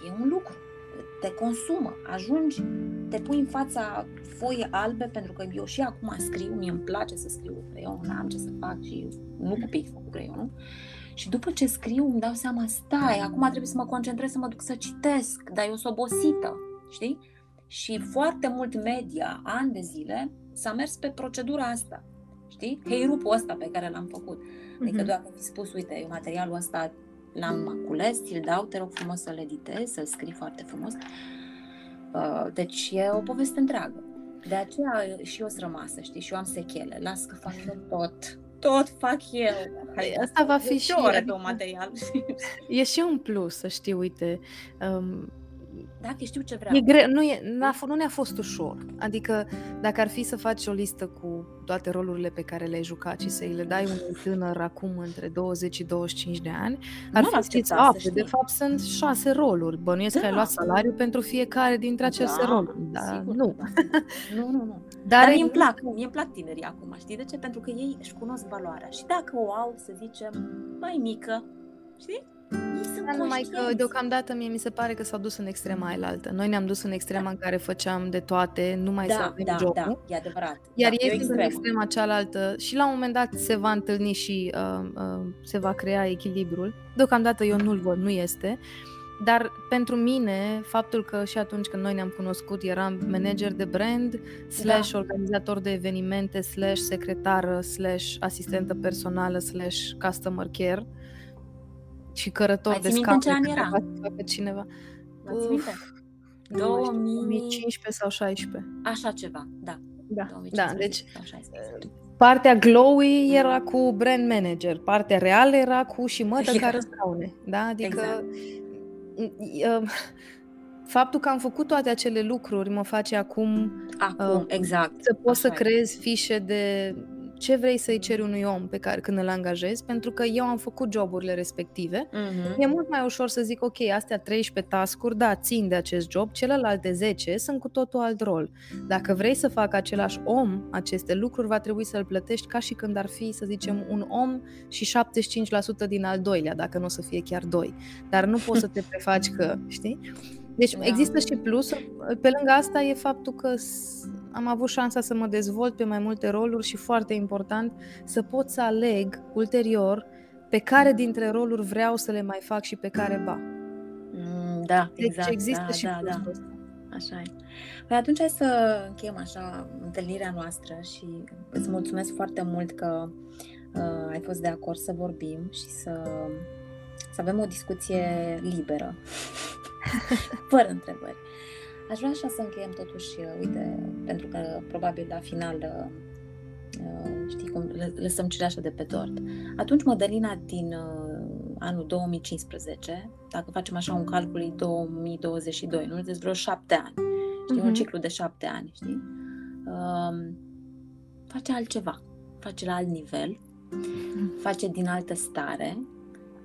e un lucru te consumă, ajungi, te pui în fața foii albe, pentru că eu și acum scriu, mie îmi place să scriu cu creion, n-am ce să fac și nu cu pixul, cu creionul. Și după ce scriu îmi dau seama, stai, acum trebuie să mă concentrez să mă duc să citesc, dar eu sunt obosită, știi? Și foarte mult media, ani de zile, s-a mers pe procedura asta, știi? Heirupul ăsta pe care l-am făcut. Adică uh-huh. dacă fi spus, uite, materialul ăsta l-am cules, ți-l dau, te rog frumos să-l editezi, să-l scrii foarte frumos. Uh, deci e o poveste întreagă. De aceea și eu sunt rămasă, știi, și eu am sechele. Las că fac eu tot. Tot fac eu. Hai, Asta va fi și... ore de material. E și un plus, să știi, uite, um, dacă știu ce vreau. E greu, nu, e, n-a, nu ne-a fost ușor. Adică dacă ar fi să faci o listă cu toate rolurile pe care le-ai jucat și să-i le dai unui tânăr acum între 20 și 25 de ani, ar nu fi știți, a, de fapt sunt șase roluri. Bănuiesc da. că ai luat salariu pentru fiecare dintre aceste da, roluri. Da, nu. Da. nu, nu, nu. Dar, Dar mie îmi plac, mie îmi plac tinerii acum, știi de ce? Pentru că ei își cunosc valoarea. Și dacă o au, să zicem, mai mică, știi? Da, numai că deocamdată mie mi se pare că s-au dus în extrema altă. Noi ne-am dus în extrema da. în care făceam de toate, nu mai da, să avem da, jocul. Da, e adevărat. Iar da, ei sunt în extrema cealaltă și la un moment dat se va întâlni și uh, uh, se va crea echilibrul. Deocamdată eu nu-l văd, nu este. Dar pentru mine, faptul că și atunci când noi ne-am cunoscut eram manager de brand, slash da. organizator de evenimente, slash secretară, slash asistentă personală, slash customer care, și cărător de scaune. ce an era? Cineva. Uf, 2015 sau 16. Așa ceva, da. Da, da deci partea glowy era cu brand manager, partea reală era cu și mătă yeah. care scaune. Da? Adică exact. faptul că am făcut toate acele lucruri mă face acum, acum uh, exact. să poți să creezi fișe de ce vrei să-i ceri unui om pe care când îl angajezi, pentru că eu am făcut joburile respective. Uh-huh. E mult mai ușor să zic, ok, astea 13 tascuri, da, țin de acest job, celelalte 10 sunt cu totul alt rol. Dacă vrei să facă același om aceste lucruri, va trebui să-l plătești ca și când ar fi, să zicem, un om și 75% din al doilea, dacă nu o să fie chiar doi. Dar nu poți să te prefaci că, știi? Deci da. există și plus. Pe lângă asta e faptul că am avut șansa să mă dezvolt pe mai multe roluri și foarte important să pot să aleg ulterior pe care dintre roluri vreau să le mai fac și pe care ba. Mm, da, deci exact. există da, și da, da. Așa e. Păi atunci hai să încheiem așa întâlnirea noastră și îți mulțumesc foarte mult că uh, ai fost de acord să vorbim și să, să avem o discuție liberă, fără întrebări. Aș vrea așa să încheiem totuși, uh, uite, pentru că probabil la final, uh, uh, știi cum, lăsăm cireașa de pe tort. Atunci Mădălina din anul 2015, dacă facem așa un calcul, e 2022, nu? Deci vreo șapte ani. Știi, uh-huh. un mhm. ciclu de șapte ani, știi? Um, face altceva. Face la alt nivel, face din altă stare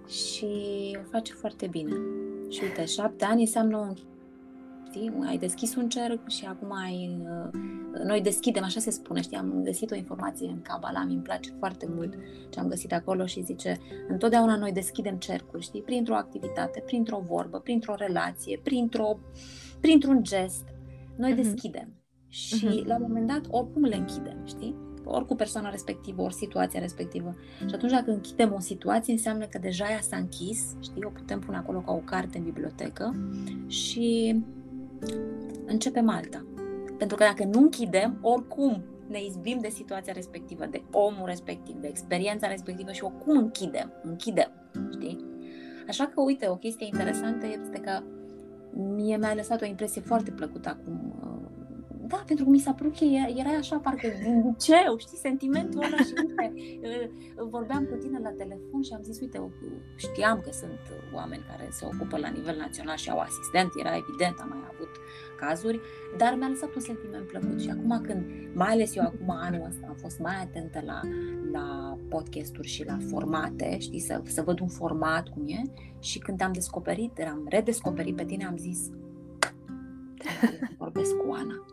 și o face foarte bine. Și uite, șapte ani înseamnă un știi? Ai deschis un cerc și acum ai... Uh, noi deschidem, așa se spune, știi? Am găsit o informație în Kabbalah, mi-mi place foarte mult ce am găsit acolo și zice întotdeauna noi deschidem cercuri, știi? Printr-o activitate, printr-o vorbă, printr-o relație, printr-o, printr-un gest. Noi uh-huh. deschidem. Și uh-huh. la un moment dat, oricum le închidem, știi? ori cu persoana respectivă, ori situația respectivă. Și atunci dacă închidem o situație, înseamnă că deja ea s-a închis, știi, o putem pune acolo ca o carte în bibliotecă și începem alta. Pentru că dacă nu închidem, oricum ne izbim de situația respectivă, de omul respectiv, de experiența respectivă și oricum închidem, închidem, știi? Așa că, uite, o chestie interesantă este că mie mi-a lăsat o impresie foarte plăcută acum da, pentru că mi s-a părut că era așa parcă din liceu, știi, sentimentul ăla și uite, vorbeam cu tine la telefon și am zis, uite, știam că sunt oameni care se ocupă la nivel național și au asistent, era evident, am mai avut cazuri, dar mi-a lăsat un sentiment plăcut și acum când, mai ales eu acum anul ăsta am fost mai atentă la, la podcasturi și la formate, știi, să, să văd un format cum e și când am descoperit, am redescoperit pe tine, am zis, vorbesc cu Ana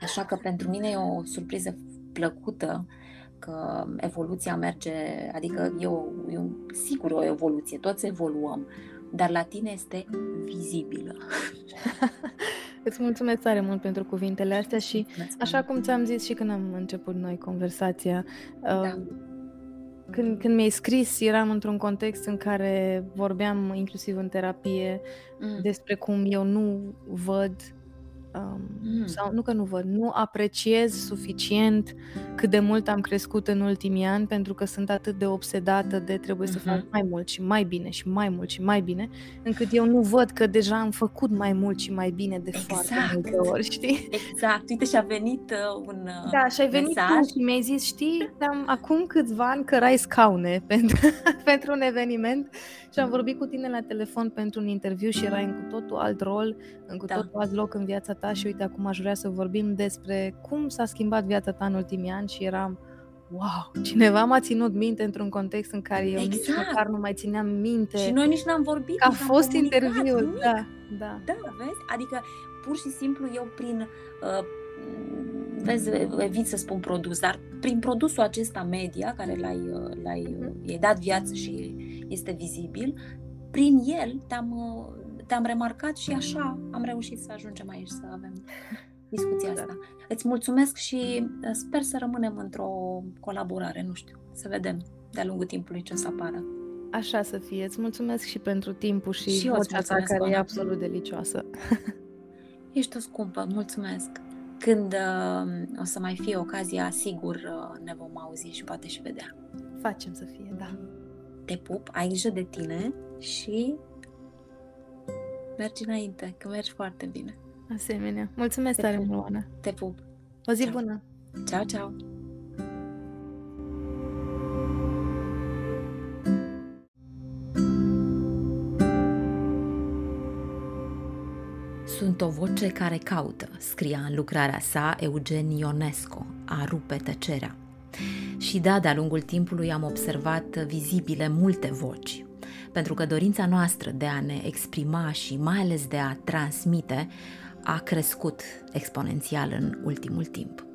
Așa că pentru mine e o surpriză plăcută că evoluția merge, adică e, o, e un, sigur o evoluție, toți evoluăm, dar la tine este vizibilă. Îți mulțumesc tare mult pentru cuvintele astea și așa cum ți-am zis și când am început noi conversația, da. uh, când, când mi-ai scris, eram într-un context în care vorbeam inclusiv în terapie mm. despre cum eu nu văd Um, mm. Sau nu că nu văd, nu apreciez suficient cât de mult am crescut în ultimii ani pentru că sunt atât de obsedată de trebuie mm-hmm. să fac mai mult și mai bine și mai mult și mai bine, încât eu nu văd că deja am făcut mai mult și mai bine de exact. foarte multe ori, știi? Exact. Uite și a venit uh, un uh, Da, și ai venit mesaj. tu și mi-ai zis, știi, am, acum câțiva ani cărai scaune pentru, pentru un eveniment și am vorbit cu tine la telefon pentru un interviu și erai în cu totul alt rol, în cu da. totul alt loc în viața ta și uite, acum aș vrea să vorbim despre cum s-a schimbat viața ta în ultimii ani și eram wow, cineva m-a ținut minte într-un context în care eu exact. nici măcar nu mai țineam minte. Și noi nici n-am vorbit. Că a fost interviul, da, da. Da, vezi? Adică pur și simplu eu prin uh, vezi, evit să spun produs, dar prin produsul acesta media, care l-ai, uh, l-ai uh, dat viață și este vizibil, prin el te-am, uh, te-am remarcat și așa am reușit să ajungem aici, să avem discuția asta. Îți mulțumesc și sper să rămânem într-o colaborare, nu știu, să vedem de-a lungul timpului ce o să apară. Așa să fie. Îți mulțumesc și pentru timpul și, și vocea ta care e absolut delicioasă. Ești o scumpă, mulțumesc. Când uh, o să mai fie ocazia, sigur uh, ne vom auzi și poate și vedea. Facem să fie, da. Te pup, ai grijă de tine și mergi înainte, că mergi foarte bine. Asemenea. Mulțumesc Te tare mult, Oana. Te pup. O zi ciao. bună. Ciao, ciao. Sunt o voce care caută, scria în lucrarea sa Eugen Ionesco, a rupe tăcerea. Și da, de-a lungul timpului am observat vizibile multe voci, pentru că dorința noastră de a ne exprima și mai ales de a transmite a crescut exponențial în ultimul timp.